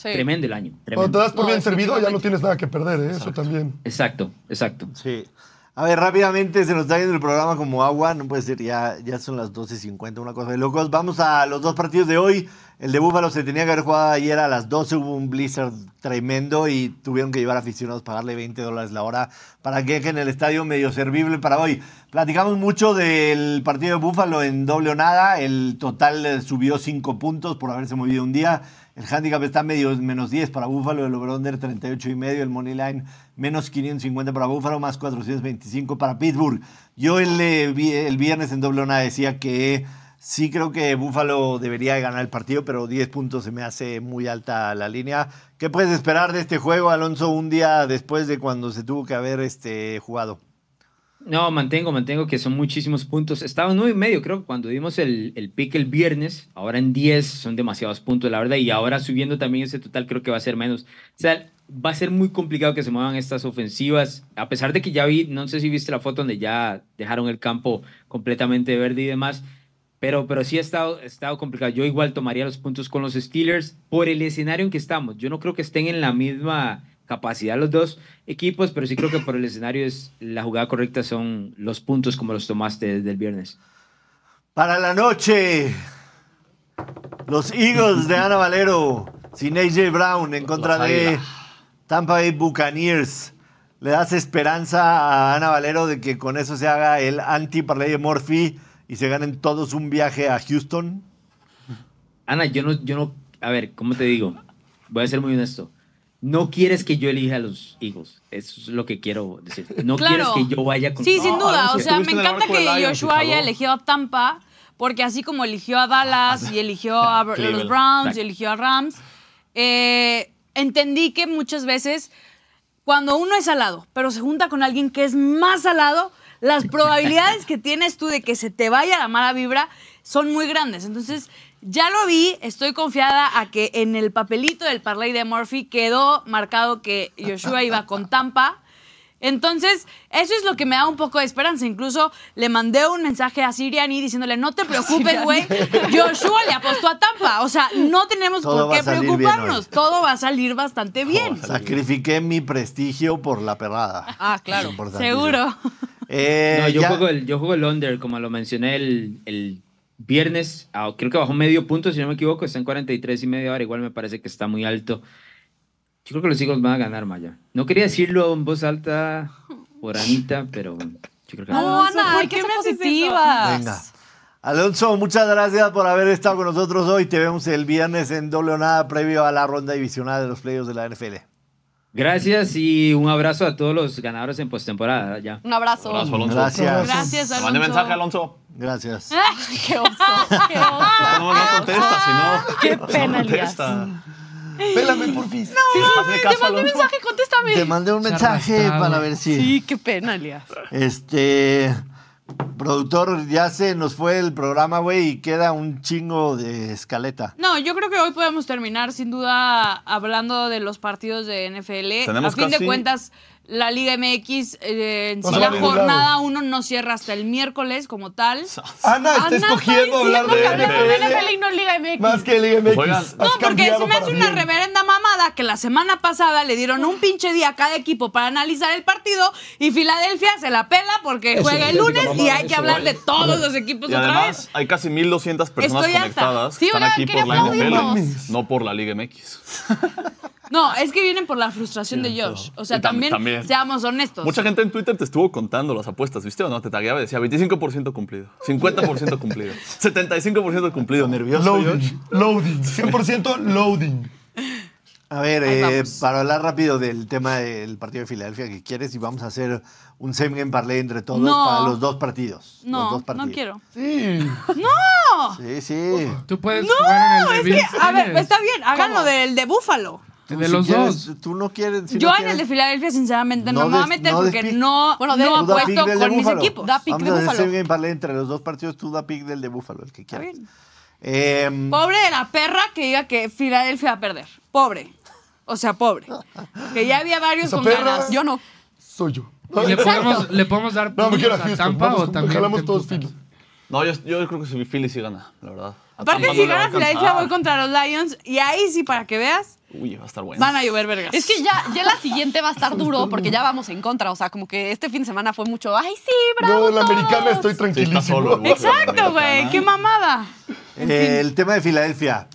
Sí. tremendo el año. Cuando te das por No, bien servido, ya no tienes nada que perder, ¿eh? eso también. Exacto, exacto. Sí. A ver, rápidamente se nos está yendo el programa como agua. No puede ser, ya, ya son las 12.50, una cosa de locos. Vamos a los dos partidos de hoy. El de Búfalo se tenía que haber jugado ayer a las 12. Hubo un blizzard tremendo y tuvieron que llevar aficionados, pagarle 20 dólares la hora para que dejen el estadio medio servible para hoy. Platicamos mucho del partido de Búfalo en doble o nada. El total eh, subió 5 puntos por haberse movido un día. El handicap está medio menos 10 para Búfalo, el over-under 38 y medio, el money line menos 550 para Búfalo, más 425 para Pittsburgh. Yo el, eh, viernes en doble decía que sí creo que Búfalo debería ganar el partido, pero 10 puntos se me hace muy alta la línea. ¿Qué puedes esperar de este juego, Alonso, un día después de cuando se tuvo que haber este, jugado? No, mantengo, mantengo que son muchísimos puntos. Estaba en 9 y medio, creo, cuando dimos el, el pick el viernes. Ahora en 10 son demasiados puntos, la verdad. Y ahora subiendo también ese total, creo que va a ser menos. O sea, va a ser muy complicado que se muevan estas ofensivas. A pesar de que ya vi, no sé si viste la foto donde ya dejaron el campo completamente verde y demás. Pero, pero sí ha estado, ha estado complicado. Yo igual tomaría los puntos con los Steelers por el escenario en que estamos. Yo no creo que estén en la misma capacidad los dos equipos, pero sí creo que por el escenario es la jugada correcta son los puntos como los tomaste desde el viernes. Para la noche, los Eagles de Ana Valero, sin AJ Brown en contra de. Tampa Bay Buccaneers. ¿Le das esperanza a Ana Valero de que con eso se haga el anti-parlay de Murphy y se ganen todos un viaje a Houston? Ana, yo no, yo no, a ver, ¿cómo te digo? Voy a ser muy honesto. No quieres que yo elija a los Eagles. Eso es lo que quiero decir. No Claro. quieres que yo vaya con Sí, sin duda. O sea, me encanta que Lions, Joshua haya elegido a Tampa, porque así como eligió a Dallas y eligió a los. Browns y eligió a Rams, eh, entendí que muchas veces cuando uno es salado, pero se junta con alguien que es más salado, las probabilidades que tienes tú de que se te vaya la mala vibra son muy grandes. Entonces, ya lo vi, estoy confiada a que en el papelito del parlay de Murphy quedó marcado que Joshua iba con Tampa. Entonces, eso es lo que me da un poco de esperanza. Incluso le mandé un mensaje a Siriani diciéndole, no te preocupes, güey. Joshua le apostó a Tampa. O sea, no tenemos Todo por qué preocuparnos. Todo va a salir bastante bien. Sacrifiqué mi prestigio por la perrada. Ah, claro. Seguro. Eh, No, yo, ya- juego el, yo juego el under, como lo mencioné el, el viernes. ah, creo que bajó medio punto, si no me equivoco. Está en 43 y medio ahora. Igual me parece que está muy alto. Yo creo que los Eagles van a ganar, Maya. No quería decirlo en voz alta por Anita, pero yo creo que No, Ana, ¿por hay que qué ser positivas. Venga. Alonso, muchas gracias por haber estado con nosotros hoy. Te vemos el viernes en doble o nada previo a la ronda divisional de los playoffs de la NFL. Gracias y un abrazo a todos los ganadores en postemporada. Ya. Un abrazo. Abrazo, Alonso. Gracias. Gracias, Te Alonso. Mande mensaje, Alonso. Gracias. Qué oso, qué oso. No, no contesta, si no. Qué no pena, Elías. contesta. Pélame, porfis. Sí, hazle Te mandé Alonso. mensaje, contéstame. Te mandé un mensaje para ver si. Sí, qué pena, Elías. Este. Productor, ya se nos fue el programa, güey, y queda un chingo de escaleta. No, yo creo que hoy podemos terminar sin duda hablando de los partidos de NFL. Tenemos a fin de cuentas, la Liga MX, eh, en sí la jornada uno no cierra hasta el miércoles como tal. Ana está Ana escogiendo hablar de NFL no Liga MX. más que Liga MX. Oigan. No, porque se me hace una bien. reverenda mamada que la semana pasada le dieron un pinche día a cada equipo para analizar el partido y Filadelfia se la pela porque Eso, juega el lunes y hay que hablar de todos los equipos Y otra además vez. hay casi 1200 personas Estoy conectadas Sí, que están aquí por la. NFL, no por la Liga MX. No, es que vienen por la frustración de Josh. O sea, tam- también, también. seamos honestos. Mucha gente en Twitter te estuvo contando las apuestas, ¿viste o no? Te tagueaba y decía 25% cumplido, 50% cumplido, 75% cumplido. ¿Nervioso, Josh? Loading, loading, 100% loading. A ver, Ahí eh, vamos. para hablar rápido del tema del partido de Filadelfia que quieres y vamos a hacer un same game parlay entre todos No. para los dos partidos. los no, dos partidos. no quiero. Sí. Sí, sí. Tú puedes jugar en el de Es que, a ver, está bien, háganlo del de Búfalo. Tú, De si los quieres, dos. Tú no quieres. si Yo no en el de Filadelfia, sinceramente, no, No me voy a meter no porque no, Bueno, no de- apuesto con mis equipos. Da pick Vamos de a Búfalo. parlay entre los dos partidos. Tú da pick del de Búfalo, el que quieras. Eh, Pobre de la perra que diga que Filadelfia va a perder. Pobre. O sea, pobre. Que ya había varios con perra- ganas. Yo no. Soy yo. ¿Y ¿Le podemos, ¿Le podemos dar No, me quiero a Houston. Tampa Vamos, o también jalamos te todos empujan? Philly. No, yo, yo creo que si Philly sí gana, la verdad. A Aparte, si a gana Filadelfia, voy contra los Lions. Y ahí sí, para que veas, Uy, va a estar bueno. van a llover vergas. Es que ya, ya la siguiente va a estar duro porque ya vamos en contra. O sea, como que este fin de semana fue mucho. ¡Ay, sí, bravo! Yo en la americana todos". estoy Sí, está solo. tranquilísimo. Buffalo, Exacto, güey. Qué mamada. eh, el tema de Filadelfia.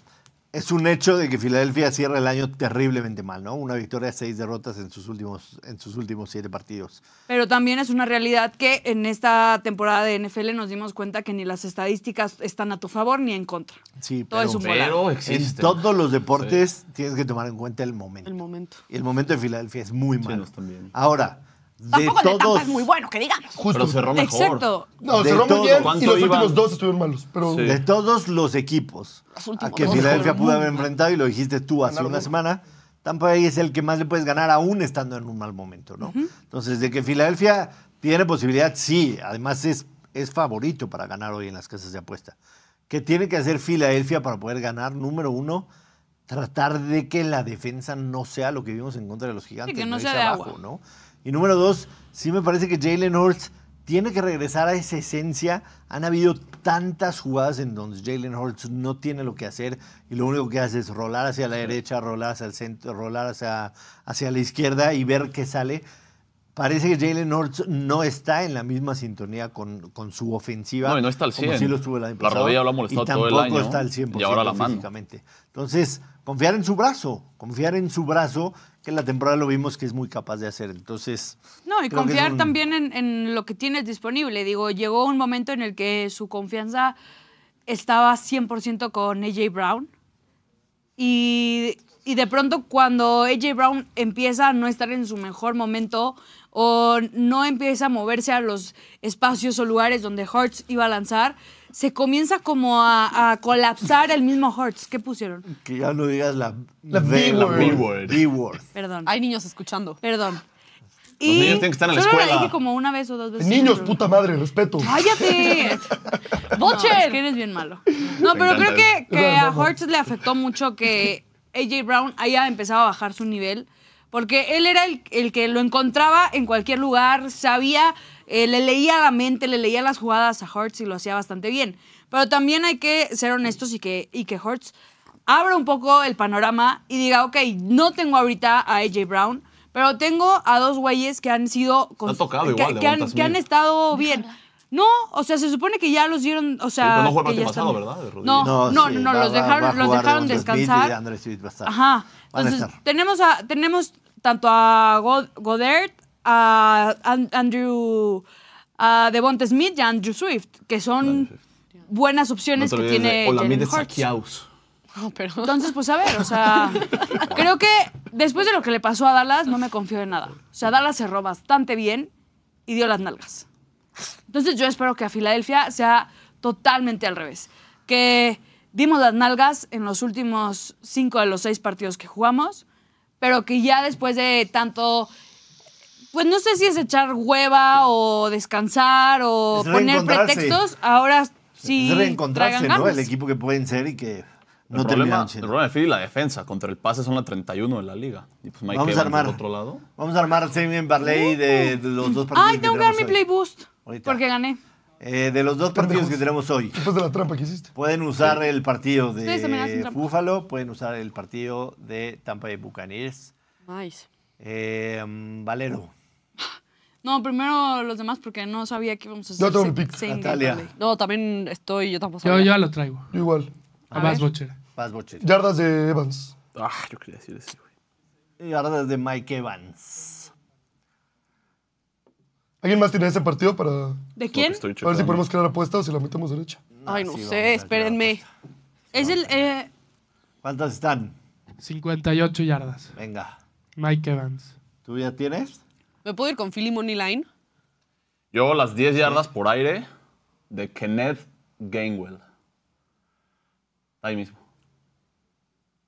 Es un hecho de que Filadelfia cierra el año terriblemente mal, ¿no? Una victoria, seis derrotas en sus últimos, en sus últimos siete partidos. Pero también es una realidad que en esta temporada de NFL nos dimos cuenta que ni las estadísticas están a tu favor ni en contra. Sí, Todo pero es un Pero en todos los deportes tienes que tomar en cuenta el momento. El momento. Y el momento de Filadelfia es muy malo. están bien. Ahora, de Tampoco de Tampa todos, es muy bueno, que digamos. Justo. Pero cerró mejor. Exacto. No, De cerró todo. muy bien y ¿Cuánto los iban? últimos dos estuvieron malos. Pero Sí. de todos los equipos Los a últimos que dos Filadelfia fueron pudo muy haber enfrentado, y lo dijiste tú hace Ganaron una uno. semana, Tampa Bay es el que más le puedes ganar aún estando en un mal momento, ¿no? Entonces, de que Filadelfia tiene posibilidad, sí, además es, es favorito para ganar hoy en las casas de apuesta. ¿Qué tiene que hacer Filadelfia para poder ganar? Número uno, tratar de que la defensa no sea lo que vimos en contra de los gigantes. que no irse sea de abajo, agua. ¿no? Y número dos, sí me parece que Jalen Hurts tiene que regresar a esa esencia. Han habido tantas jugadas en donde Jalen Hurts no tiene lo que hacer y lo único que hace es rolar hacia la derecha, rolar hacia el centro, rolar hacia, hacia la izquierda y ver qué sale. Parece que Jalen Hurts no está en la misma sintonía con, con su ofensiva. No, y no está al Como 100. sí lo estuvo el año La rodilla lo ha molestado y todo el tampoco año, está al 100% y ahora la mano. físicamente. Entonces, confiar en su brazo, confiar en su brazo, que en la temporada lo vimos que es muy capaz de hacer. Entonces, No, y confiar un- también en, en lo que tienes disponible. Digo, llegó un momento en el que su confianza estaba 100% con AJ Brown. Y, y de pronto cuando AJ Brown empieza a no estar en su mejor momento o no empieza a moverse a los espacios o lugares donde Hurts iba a lanzar, se comienza como a, a colapsar el mismo Hurts. ¿Qué pusieron? Que ya no digas la, La B-word. B-word. Perdón. Hay niños escuchando. Perdón. niños tienen que estar en la solo escuela. la dije como una vez o dos veces. niños, pero- puta madre, respeto. ¡Cállate! ¡Bocher! No, es que eres bien malo. No, pero encanta creo que, que a Hurts le afectó mucho que AJ Brown haya empezado a bajar su nivel. Porque él era el, el que lo encontraba en cualquier lugar, sabía, eh, le leía la mente, le leía las jugadas a Hurts y lo hacía bastante bien. Pero también hay que ser honestos y que, y que Hurts abra un poco el panorama y diga, ok, no tengo ahorita a AJ Brown, pero tengo a dos güeyes que han sido... Te ha tocado que, igual, que han, que han estado bien. No, o sea, se supone que ya los dieron, o sea... pero no que ya pasado, ¿verdad? De. No, no, no, sí, no, va- los dejaron, los dejaron Smith descansar. y. Ajá. Entonces, tenemos, a, tenemos tanto a God- Goddard, a An- Andrew, a Devonta Smith y a Andrew Swift, que son buenas No opciones te que tiene Hurts. No, pero... Entonces, pues a ver, o sea, creo que después de lo que le pasó a Dallas, no me confío en nada. O sea, Dallas cerró bastante bien y dio las nalgas. Entonces, yo espero que a Filadelfia sea totalmente al revés. Que dimos las nalgas en los últimos cinco de los seis partidos que jugamos, pero que ya después de tanto. Pues no sé si es echar hueva o descansar o poner pretextos. Ahora sí. es reencontrarse, ¿no? El equipo que pueden ser y que no el, problema, el problema de Philly, la defensa. Contra el pase son la 31 de la liga. Y pues Mike Vamos a armar. del otro lado. Vamos a armar Semi Barley de, de los dos partidos Ay, tengo que dar mi hoy. play boost. Ahorita. Porque gané. Eh, de los dos partidos que tenemos hoy. Después de la trampa que hiciste. Pueden usar el partido de. Búfalo, pueden usar el partido de Tampa Bay Buccaneers. Nice. Eh, mm, Valero. No, primero los demás porque no sabía que íbamos a hacer. Yo tengo mi pick. same game Natalia. parlay. No, también estoy, yo tampoco Yo sabía. ya lo traigo. Yo igual. A A Bass ver. Butcher. Vas Bocher. Yardas de Evans. Ah, yo quería decir eso, güey. Y ahora desde Mike Evans. ¿Alguien más tiene ese partido para ¿De quién? estoy a ver si podemos crear apuesta o si la metemos derecha? Ay, no sí, vamos a sé, espérenme. Es el. eh, ¿Cuántas están? 58 yardas. Venga. Mike Evans. ¿Tú ya tienes? ¿Me puedo ir con Philly Money Line? Yo las 10 yardas por aire de Kenneth Gainwell. Está ahí mismo.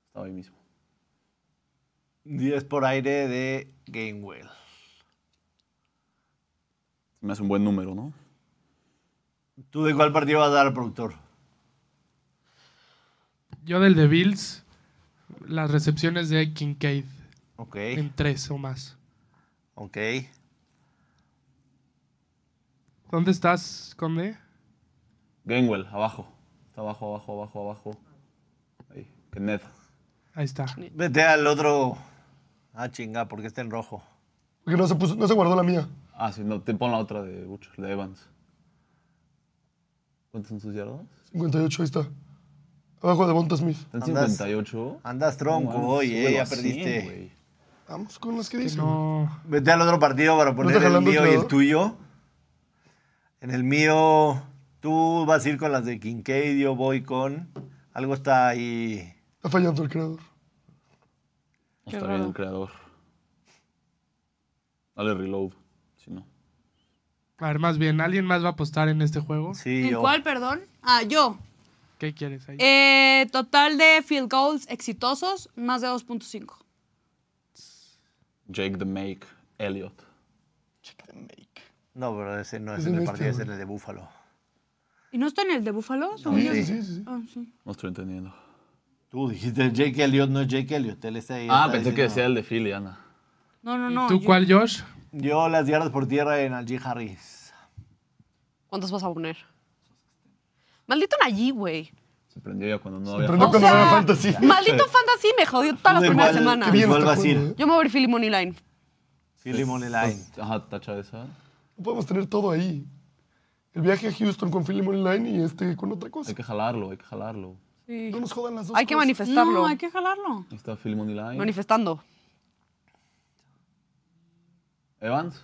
Estaba ahí mismo. 10 por aire de Gainwell. Me hace un buen número, ¿no? ¿Tú de cuál partido vas a dar al productor? Yo del de Bills, las recepciones de Kincaid Ok, en tres o más. Ok. ¿Dónde estás, Conde? Gainwell, abajo. Está abajo, abajo, abajo, abajo. Ahí, Kenneth. Ahí está. Vete al otro. Ah, chinga, porque está en rojo. Porque no se, puso, no se guardó la mía. Ah, sí, no, te pon la otra de Butcher, de Evans. ¿Cuántas son sus yardas? 58, ahí está. Abajo de Bonta Smith. En Andas- 58. Andas tronco eh, ya a 100, perdiste. Vamos con las que dicen. no. Vete al otro partido para poner el mío y el tuyo. En el mío, tú vas a ir con las de Kincaid, yo voy con... Algo está ahí... Está fallando el creador. No está bien el creador. Dale reload. Si no. A ver, más bien, ¿alguien más va a apostar en este juego? Sí, ¿En yo. cuál, perdón? Ah, yo. ¿Qué quieres ahí? Eh, total de field goals exitosos, más de 2.5. Jake the Make. Elliot. No, pero ese no es el este, partido, es el de Búfalo. ¿Y no está en el de Buffalo? No, según yo? Sí, sí. sí, sí. Ah, sí. No estoy entendiendo. Tú dijiste Jake Elliott, no es Jake Elliott. Él está ahí. Ah, está pensé que decía el de Philly, Ana. No, no, no. ¿Tú yo- cuál, Josh? Yo las yardas por tierra en Algie Harris. ¿Cuántos vas a poner? Maldito Najee, güey. Se prendió ya cuando no Se había. prendió O cuando sea, era fantasy. Maldito fantasy me jodió todas las primeras semanas. Yo me voy a ver Philly Money Line. Philly Money Line. Ajá, tacha esa. No podemos tener todo ahí. El viaje a Houston con Philly Money Line y este con otra cosa. Hay que jalarlo, hay que jalarlo. No nos jodan las dos Hay que manifestarlo. No, hay que jalarlo. Ahí está Philly Money Line. Manifestando. Evans.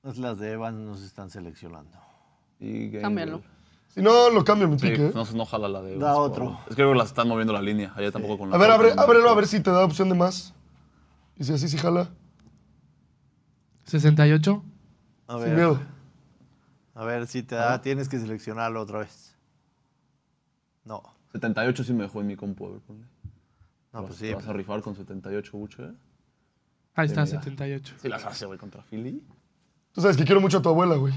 Pues las de Evans nos están seleccionando. Y. Cámbialo. Si no, lo cambio mi Sí, ¿eh? no, no jala la de. Da otro. Es que creo que las están moviendo la línea. Allá tampoco con la A ver, abre, ábrelo a ver si te da opción de más. Y si así sí jala. 68. A Sin ver, miedo. a ver si te da. Tienes que seleccionarlo otra vez. No. 78 sí me dejó en mi compu. A ver, ponle. No, ¿Vas- pues sí. ¿Te vas a rifar con 78, Buche? Ahí Sí, está, mira. 78. Sí las hace, güey, contra Philly. Tú sabes que quiero mucho a tu abuela, güey.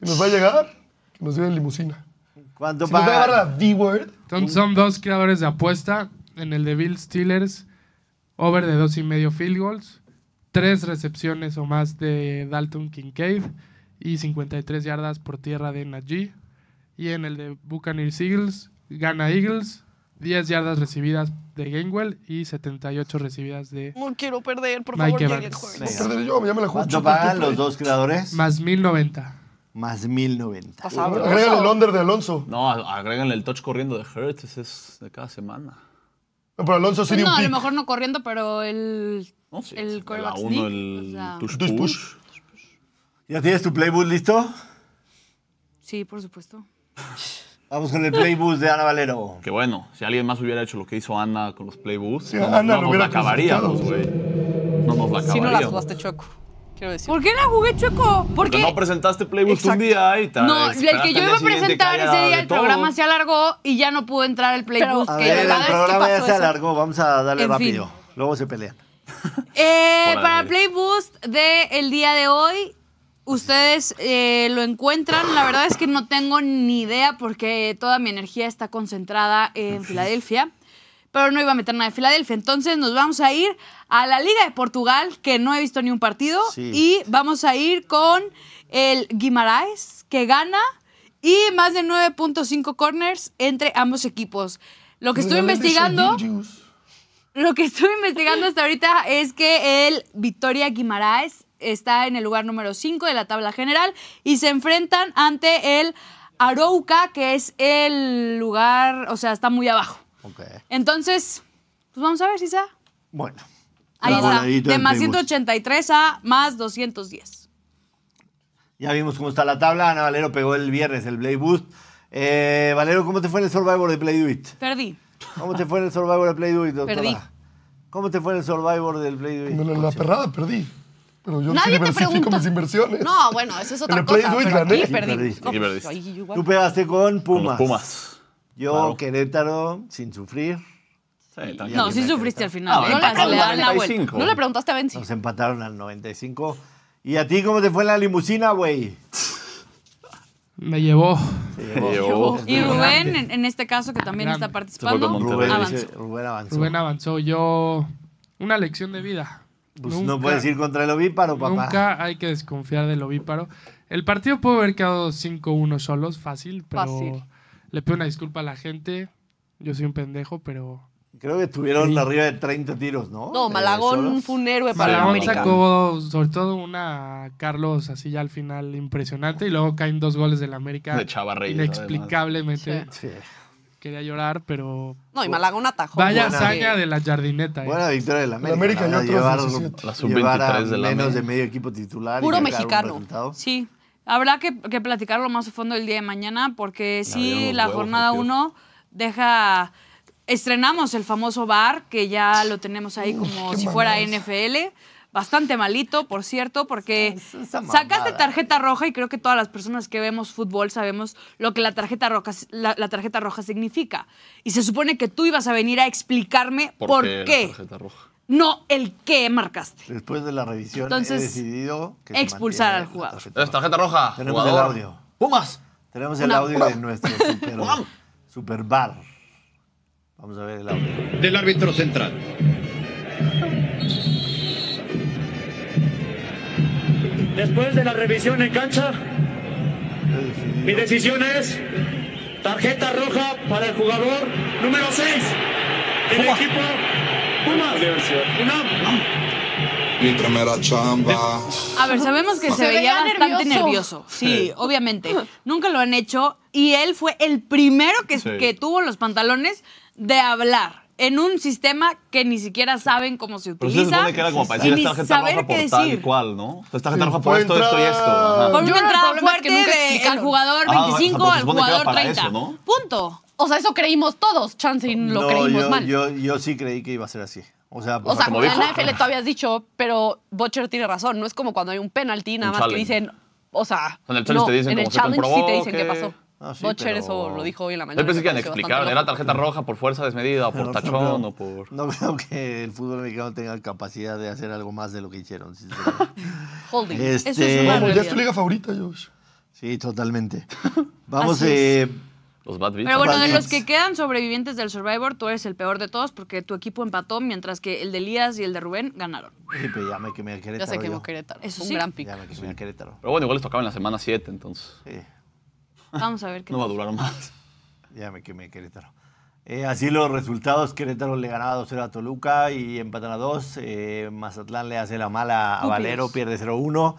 Si nos va a llegar, que nos lleve en limusina. ¿Cuánto Si nos va a llevar la pagan? D-word, Son, son dos creadores de apuesta. En el de Bill Steelers, over de dos y medio field goals, tres recepciones o más de Dalton Kincaid y 53 yardas por tierra de Najee. Y en el de Buccaneers Eagles, gana Eagles, 10 yardas recibidas de Gainwell y 78 recibidas de No quiero perder, por Mike favor, Evans. No perderé yo, ya me la juego. ¿Cuánto pagan los dos creadores? más 1090. Más 1090. Está sabroso. Agrégale el under de Alonso. No, agréganle el touch corriendo de Hurts. Ese es de cada semana. No, pero Alonso sería no, un a lo mejor no corriendo, pero el. No, sí. El la 1, sneak, el o sea- touch push. push. ¿Ya tienes tu playbook listo? Sí, por supuesto. Vamos con el playbook de Ana Valero. Que bueno, si alguien más hubiera hecho lo que hizo Ana con los playbooks, Sí, no, Ana no lo nos hubiera la acabaríamos, güey. No nos la Si no acabaríamos. las jugaste chueco. Quiero decir. ¿Por qué la jugué chueco? Porque no presentaste playbooks un día y te No, el que yo iba a presentar ese día, el todo. programa se alargó y ya no pudo entrar el playboost. A que ver, el que programa ya se eso- alargó. Vamos a darle En rápido. fin. Luego se pelean. Eh, para Playboost del día de hoy, ustedes eh, lo encuentran. La verdad es que no tengo ni idea porque toda mi energía está concentrada en Filadelfia. Pero no iba a meter nada de Filadelfia. Entonces nos vamos a ir a la Liga de Portugal, que no he visto ni un partido. Sí. Y vamos a ir con el Guimaraes, que gana. Y más de 9.5 corners entre ambos equipos. Lo que estoy Regálale investigando... Lo que estuve investigando hasta ahorita es que el Victoria Guimaraes está en el lugar número 5 de la tabla general y se enfrentan ante el Arouca, que es el lugar, o sea, está muy abajo. Ok. Entonces, pues vamos a ver si está. Bueno. Ahí está, de más Playboost. 183 a más 210. Ya vimos cómo está la tabla. Ana Valero pegó el viernes el Play Boost. Eh, Valero, ¿cómo te fue en el Survivor de Play Do It? Perdí. ¿Cómo te fue en el Survivor de Play Do It, doctora? Perdí. ¿Cómo te fue en el Survivor del Play Do It? En la, la perrada perdí. Pero yo sí Nadie te diversifico mis inversiones. No, bueno, eso es otra En el Play cosa. Do It gané. Sí, perdí. No, Aquí pues. Tú pegaste con Con Pumas. los Pumas. Yo, Claro. Querétaro, sin sufrir. Sí. No, sí sufriste al final. Ah, ¿eh? bueno, Casi le dan la vuelta. 95. No le preguntaste a Benzi. Nos empataron al 95. ¿Y a ti cómo te fue en la limusina, güey? Me llevó. Se llevó. Y Rubén, en, en este caso, que también Grande. está participando. Rubén, avanzó. Rubén avanzó. Rubén avanzó. Yo. Una lección de vida. Pues no puedes ir contra el ovíparo, papá. Nunca hay que desconfiar del ovíparo. El partido pudo haber quedado 5-1 solos, fácil, pero Fácil. Le pido una disculpa a la gente. Yo soy un pendejo, pero Creo que tuvieron arriba de 30 tiros, ¿no? No, De Malagón solos. fue un héroe para Malagón América. sacó sobre todo una a Carlos así ya al final impresionante y luego caen dos goles del América. De Chava Reyes, Inexplicablemente. Sí. Quería llorar, pero No, y Malagón atajó. vaya buena. hazaña de la jardineta. eh. Buena victoria del América. América la y llevar, 17. La llevar a sub-23 de la menos América. de medio equipo titular. y Puro un mexicano. Sí, habrá que, que platicarlo más a fondo el día de mañana porque abrieron sí, la jornada al Piojo. 1 deja... Estrenamos el famoso bar, que ya lo tenemos ahí como si fuera. NFL. Bastante malito, por cierto, porque sacaste tarjeta roja y creo que todas las personas que vemos fútbol sabemos lo que la tarjeta roja, la, la tarjeta roja significa. Y se supone que tú ibas a venir a explicarme por, ¿Por, qué? la qué, tarjeta roja? No el qué marcaste. Después de la revisión Entonces, he decidido que expulsar al jugador. tarjeta Es tarjeta roja. Tenemos el audio. Pumas. Tenemos el Una- audio de nuestro super, super bar. Vamos a ver el audio. del árbitro central. Después de la revisión en cancha, mi decisión es tarjeta roja para el jugador número 6 del equipo Pumas. Unam. Mi primera chamba. A ver, sabemos que se, Se veía, veía bastante nervioso. nervioso. Sí, obviamente. Nunca lo han hecho y él fue el primero que, Sí. que tuvo los pantalones de hablar en un sistema que ni siquiera saben cómo se Pero se utiliza. supone que era como para y decir ni es tarjeta saber roja por tal y cual, ¿no? Es tarjeta Sí, roja por esto, esto y esto. Ajá. Por una entrada problema es que fuerte nunca del explicaron. jugador Ah, o sea, 25 al jugador para 30. eso, ¿no? Punto. O sea, eso creímos todos. Chance y lo No, creímos yo, mal. Yo, yo sí creí que iba a ser así. O sea, o sea, como con la. NFL tú habías dicho, pero Butcher tiene razón. No es como cuando hay un penalti, nada Un más que challenge. dicen, o sea, En el challenge no, te dicen en el cómo se challenge sí te comprobó dicen qué que- pasó. Ah, sí, Butcher pero- eso lo dijo hoy en la mañana. Yo pensé que iban a explicar, ¿era tarjeta roja por fuerza desmedida, o por No, tachón no, o por...? No creo que el fútbol mexicano tenga capacidad de hacer algo más de lo que hicieron. Holding. Este, Eso es una Vamos, ya es tu liga favorita, Josh. Sí, totalmente. Vamos, eh, Los Bad Beats. Pero bueno, de los que quedan sobrevivientes del Survivor, tú eres el peor de todos porque tu equipo empató, mientras que el de Elías y el de Rubén ganaron. Felipe, ya me quemé a Ya Querétaro. se quemó yo. Querétaro. Eso un sí. gran pick. Ya me quemé a Querétaro. Pero bueno, igual les tocaba en la semana 7, entonces Sí, Vamos a ver qué no va a durar más. ya me quemé a Querétaro. Eh, así los resultados, Querétaro le ganaba 2-0 a Toluca y empatan a 2. Eh, Mazatlán le hace la mala a. Valero, pierde 0-1.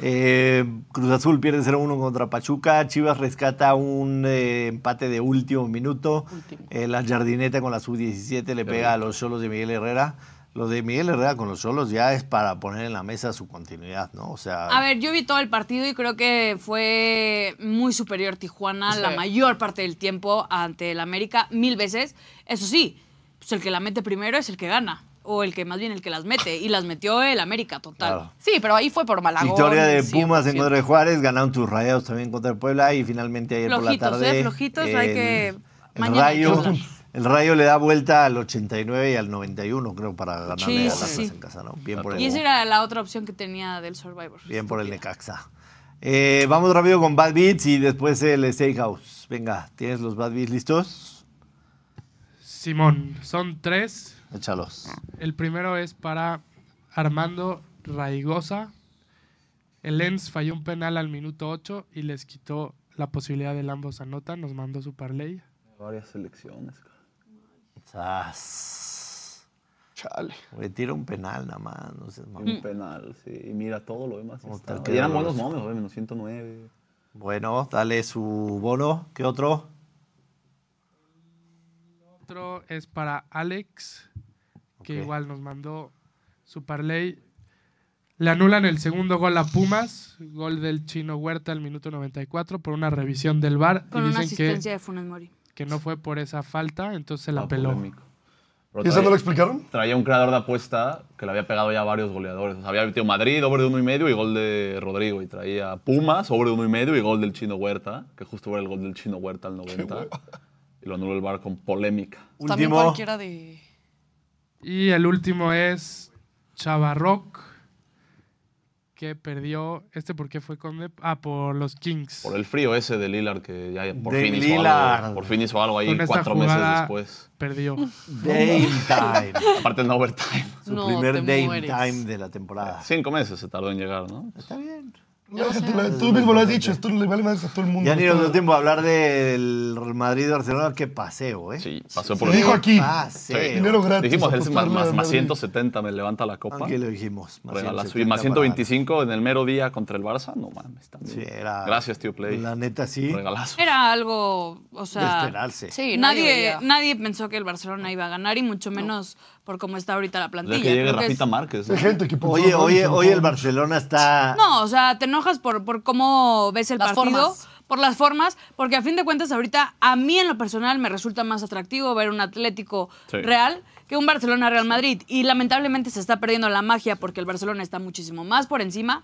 Eh, Cruz Azul pierde 0-1 contra Pachuca. Chivas rescata un eh, empate de último minuto. Eh, la Jardineta con la sub-17 le pega a los solos de Miguel Herrera. Lo de Miguel Herrera con los solos ya es para poner en la mesa su continuidad, ¿no? O sea, A ver, yo vi todo el partido y creo que fue muy superior Tijuana Sí. la mayor parte del tiempo ante el América, mil veces. Eso sí, pues el que la mete primero es el que gana. O el que más bien el que las mete. Y las metió el América, total. Claro. Sí, pero ahí fue por Malagón. Victoria de Pumas en 100%. contra de Juárez, ganaron tus rayados también contra el Puebla y finalmente ayer por la Flojitos, tarde. ¿eh? Flojitos, hay que- El mañana hay que rayo, el rayo le da vuelta al 89 y al 91, creo, para ganarle Sí, a sí, en casa, ¿no? Bien por Y esa el, era la otra opción que tenía del Survivor. bien por el Necaxa. Eh, vamos rápido con Bad Beats y después el Steakhouse. Venga, ¿tienes los Bad Beats listos? Simón, son tres. Échalos. El primero es para Armando Raigosa. El Lens falló un penal al minuto 8 y les quitó la posibilidad del ambos anotan. Nos mandó su parlay. Varias selecciones. Sas. Chale. Le tira un penal nada más. No sé, Un penal, sí. Y mira todo lo demás. ¿Cómo está- está Y eran buenos nombres, güey, menos 109. Bueno, dale su bono. ¿Qué otro? Otro es para Alex, que igual nos mandó su parlay. Le anulan el segundo gol a Pumas, gol del chino Huerta al minuto 94 por una revisión del VAR Con y una que, asistencia de Funes Mori. que no fue por esa falta, entonces se la Ah, peló. ¿Y eso traía- no lo explicaron? Traía un creador de apuesta que le había pegado ya a varios goleadores. O sea, había metido Madrid, over de uno y medio y gol de Rodrigo. Y traía Pumas, over de uno y medio y gol del Chino Huerta, que justo era el gol del Chino Huerta al 90. Y lo anuló el bar con polémica. También Último. cualquiera de... Y el último es Chavarrock, que perdió. ¿Este por qué fue con Dep- Ah, por los Kings. Por el frío ese de Lillard que ya por, De fin hizo, Lillard. algo, por fin hizo algo ahí cuatro meses después. Perdió. Dame Time. Aparte en overtime. Su No, primer te Dame mueres. Time de la temporada. Cinco meses se tardó en llegar, ¿no? Está bien. Tú mismo lo has dicho, esto le vale más a todo el mundo. Ya ni nos dio tiempo a hablar del Madrid-Barcelona. Qué paseo, ¿eh? Sí, pasó por Se dijo el- aquí. Paseo. Dinero gratis. Dijimos, es más, más, al más Madrid. 170 me levanta la copa. Aquí lo dijimos. más Regalazo. 170 Y más para- 125 en el mero día contra el Barça. No mames, también. Sí, era- Gracias, tío Play. La neta, sí. Regalazo. Era algo, o De sea, esperarse. Sí, nadie, nadie pensó que el Barcelona iba a ganar y mucho menos por cómo está ahorita la plantilla. que llegue Creo que es- Márquez. Hay ¿no? gente que Oye, oye, hoy el "Oh, Barcelona está. No, o sea, te enojas por, por cómo ves el Las partido, formas. por las formas, porque a fin de cuentas ahorita a mí en lo personal me resulta más atractivo ver un Atlético Sí. Real que un Barcelona Real Madrid y lamentablemente se está perdiendo la magia porque el Barcelona está muchísimo más por encima.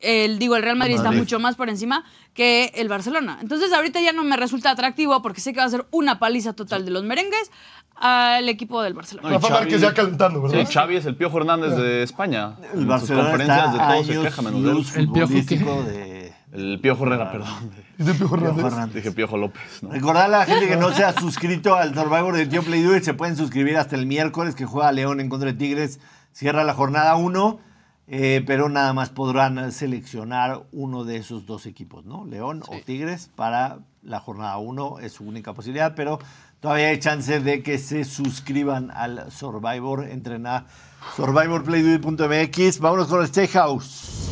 El, digo, el Real Madrid, está mucho más por encima que el Barcelona. Entonces ahorita ya no me resulta atractivo porque sé que va a ser una paliza total de los merengues al equipo del Barcelona. No, Rafa Xavi- Márquez ya calentando, Sí, ¿verdad? Xavi es el Piojo Hernández de España. El En sus Barcelona conferencias está de todo se queja menos de él. luz ¿El Piojo de El Piojo Herrera, perdón. Dice Piojo Piojo Hernández. Hernández. Dije Piojo López. ¿no? Recordar a la gente que no se ha suscrito al Survivor del Tío Play Do se pueden suscribir hasta el miércoles que juega León en contra de Tigres. Cierra la jornada 1, pero nada más podrán seleccionar uno de esos dos equipos, ¿no? León o Tigres para la jornada 1 es su única posibilidad, pero todavía hay chance de que se suscriban al Survivor. Entren a. Vámonos con el Steakhouse.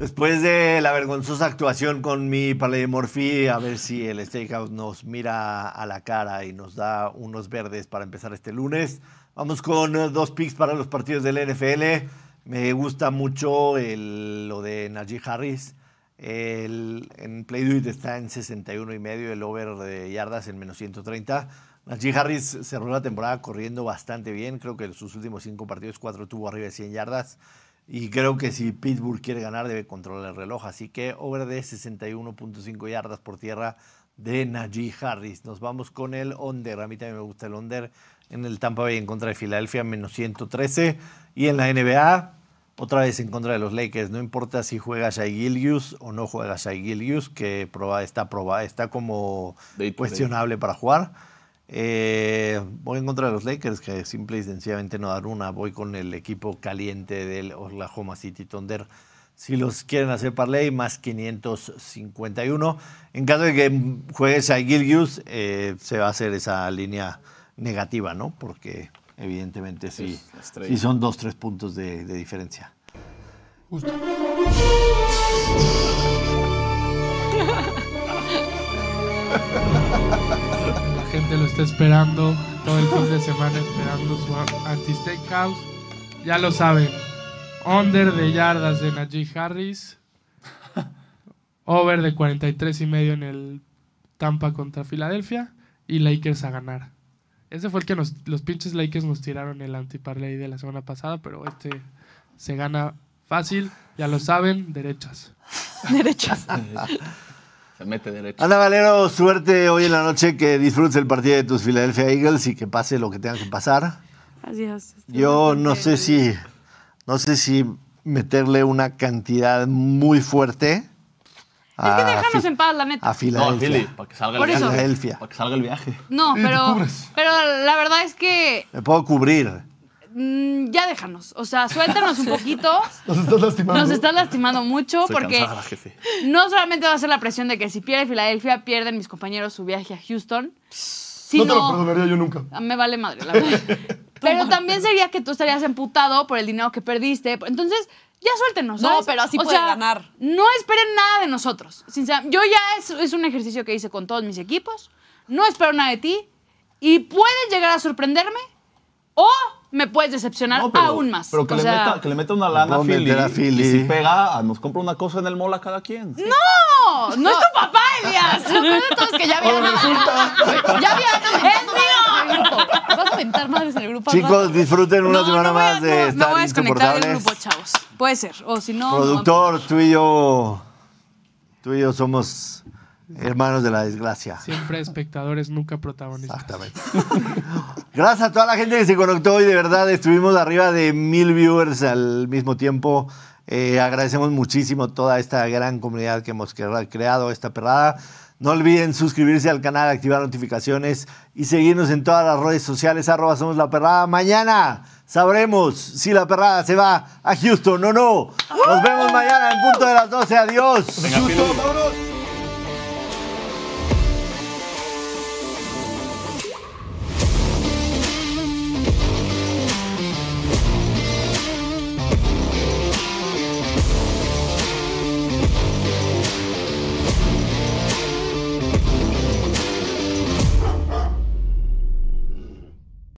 Después de la vergonzosa actuación con mi Morphy, a ver si el Steakhouse nos mira a la cara y nos da unos verdes para empezar este lunes. Vamos con eh, dos picks para los partidos del NFL. Me gusta mucho lo de Najee Harris. El, en Play está en 61 y medio, el over de yardas en menos 130. Najee Harris cerró la temporada corriendo bastante bien. Creo que en sus últimos cinco partidos, cuatro tuvo arriba de 100 yardas. Y creo que si Pittsburgh quiere ganar, debe controlar el reloj. Así que over de 61.5 yardas por tierra de Najee Harris. Nos vamos con el under. A mí también me gusta el under en el Tampa Bay en contra de Filadelfia, menos 113. Y en la NBA, otra vez en contra de los Lakers. No importa si juega Shai Gilgius o no juega Shai Gilgius, que proba- está, proba- está como Day cuestionable para jugar. Eh, voy en contra de los Lakers, que simple y sencillamente no dar una. Voy con el equipo caliente del Oklahoma City Thunder. Si los quieren hacer parlay, más 551. En caso de que juegue Shai Gilgius, eh, se va a hacer esa línea negativa, ¿no? Porque evidentemente sí, sí son dos, tres puntos de, de diferencia. Justo. Gente lo está esperando todo el fin de semana esperando su anti-steakhouse. Ya lo saben. Under de yardas de Najee Harris. Over de 43 y medio en el Tampa contra Filadelfia. Y Lakers a ganar. Ese fue el que nos, los pinches Lakers nos tiraron el anti-parlay de la semana pasada, pero este se gana fácil. Ya lo saben, derechas. Derechas. Se mete derecho. Ana Valero, suerte hoy en la noche, que disfrutes el partido de tus Philadelphia Eagles y que pase lo que tenga que pasar. Estoy Yo no sé si, no sé si meterle una cantidad muy fuerte Es que déjanos en paz, la neta. a No, Philly, Filadelfia. para que salga el viaje. Filadelfia. Para que salga el viaje. No, pero, pero la verdad es que Me puedo cubrir. Mm, ya déjanos. O sea, suéltanos un poquito. Nos estás lastimando. Nos estás lastimando mucho Estoy porque cansada, jefe. no solamente va a ser la presión de que si pierde Filadelfia, pierden mis compañeros su viaje a Houston. No Sino, te lo perdonaría yo nunca. Ah, Me vale madre, la verdad. Pero también sería que tú estarías emputado por el dinero que perdiste. Entonces, ya suéltenos. No, ¿sabes? pero así O puede sea, ganar. No esperen nada de nosotros. Sinceramente, yo ya es, es un ejercicio que hice con todos mis equipos. No espero nada de ti. Y puedes llegar a sorprenderme o me puedes decepcionar No, pero- aún más. Pero que, O le sea, meta, que le meta una lana a Philly, meter a Philly. Y si pega, ah, nos compra una cosa en el mall a cada quien. No, no es tu papá, Elias. Lo peor de todo es que ya había Ahora resulta. Ya había ¡Es mío! Vas a aventar madres en el grupo. al Chicos, rato. disfruten una No, semana voy a- más de no, estar me voy a desconectar del insoportables. grupo, chavos. Puede ser. O si no. Productor, tú y yo, tú y yo somos hermanos de la desgracia. Siempre espectadores, nunca protagonistas. Exactamente. Gracias a toda la gente que se conectó hoy, de verdad estuvimos arriba de mil viewers al mismo tiempo Eh, agradecemos muchísimo toda esta gran comunidad que hemos cre- creado, esta perrada. No olviden suscribirse al canal, activar notificaciones y seguirnos en todas las redes sociales, arroba somos la perrada. Mañana sabremos si la perrada se va a Houston o no. Nos vemos mañana en punto de las 12. Adiós. Venga.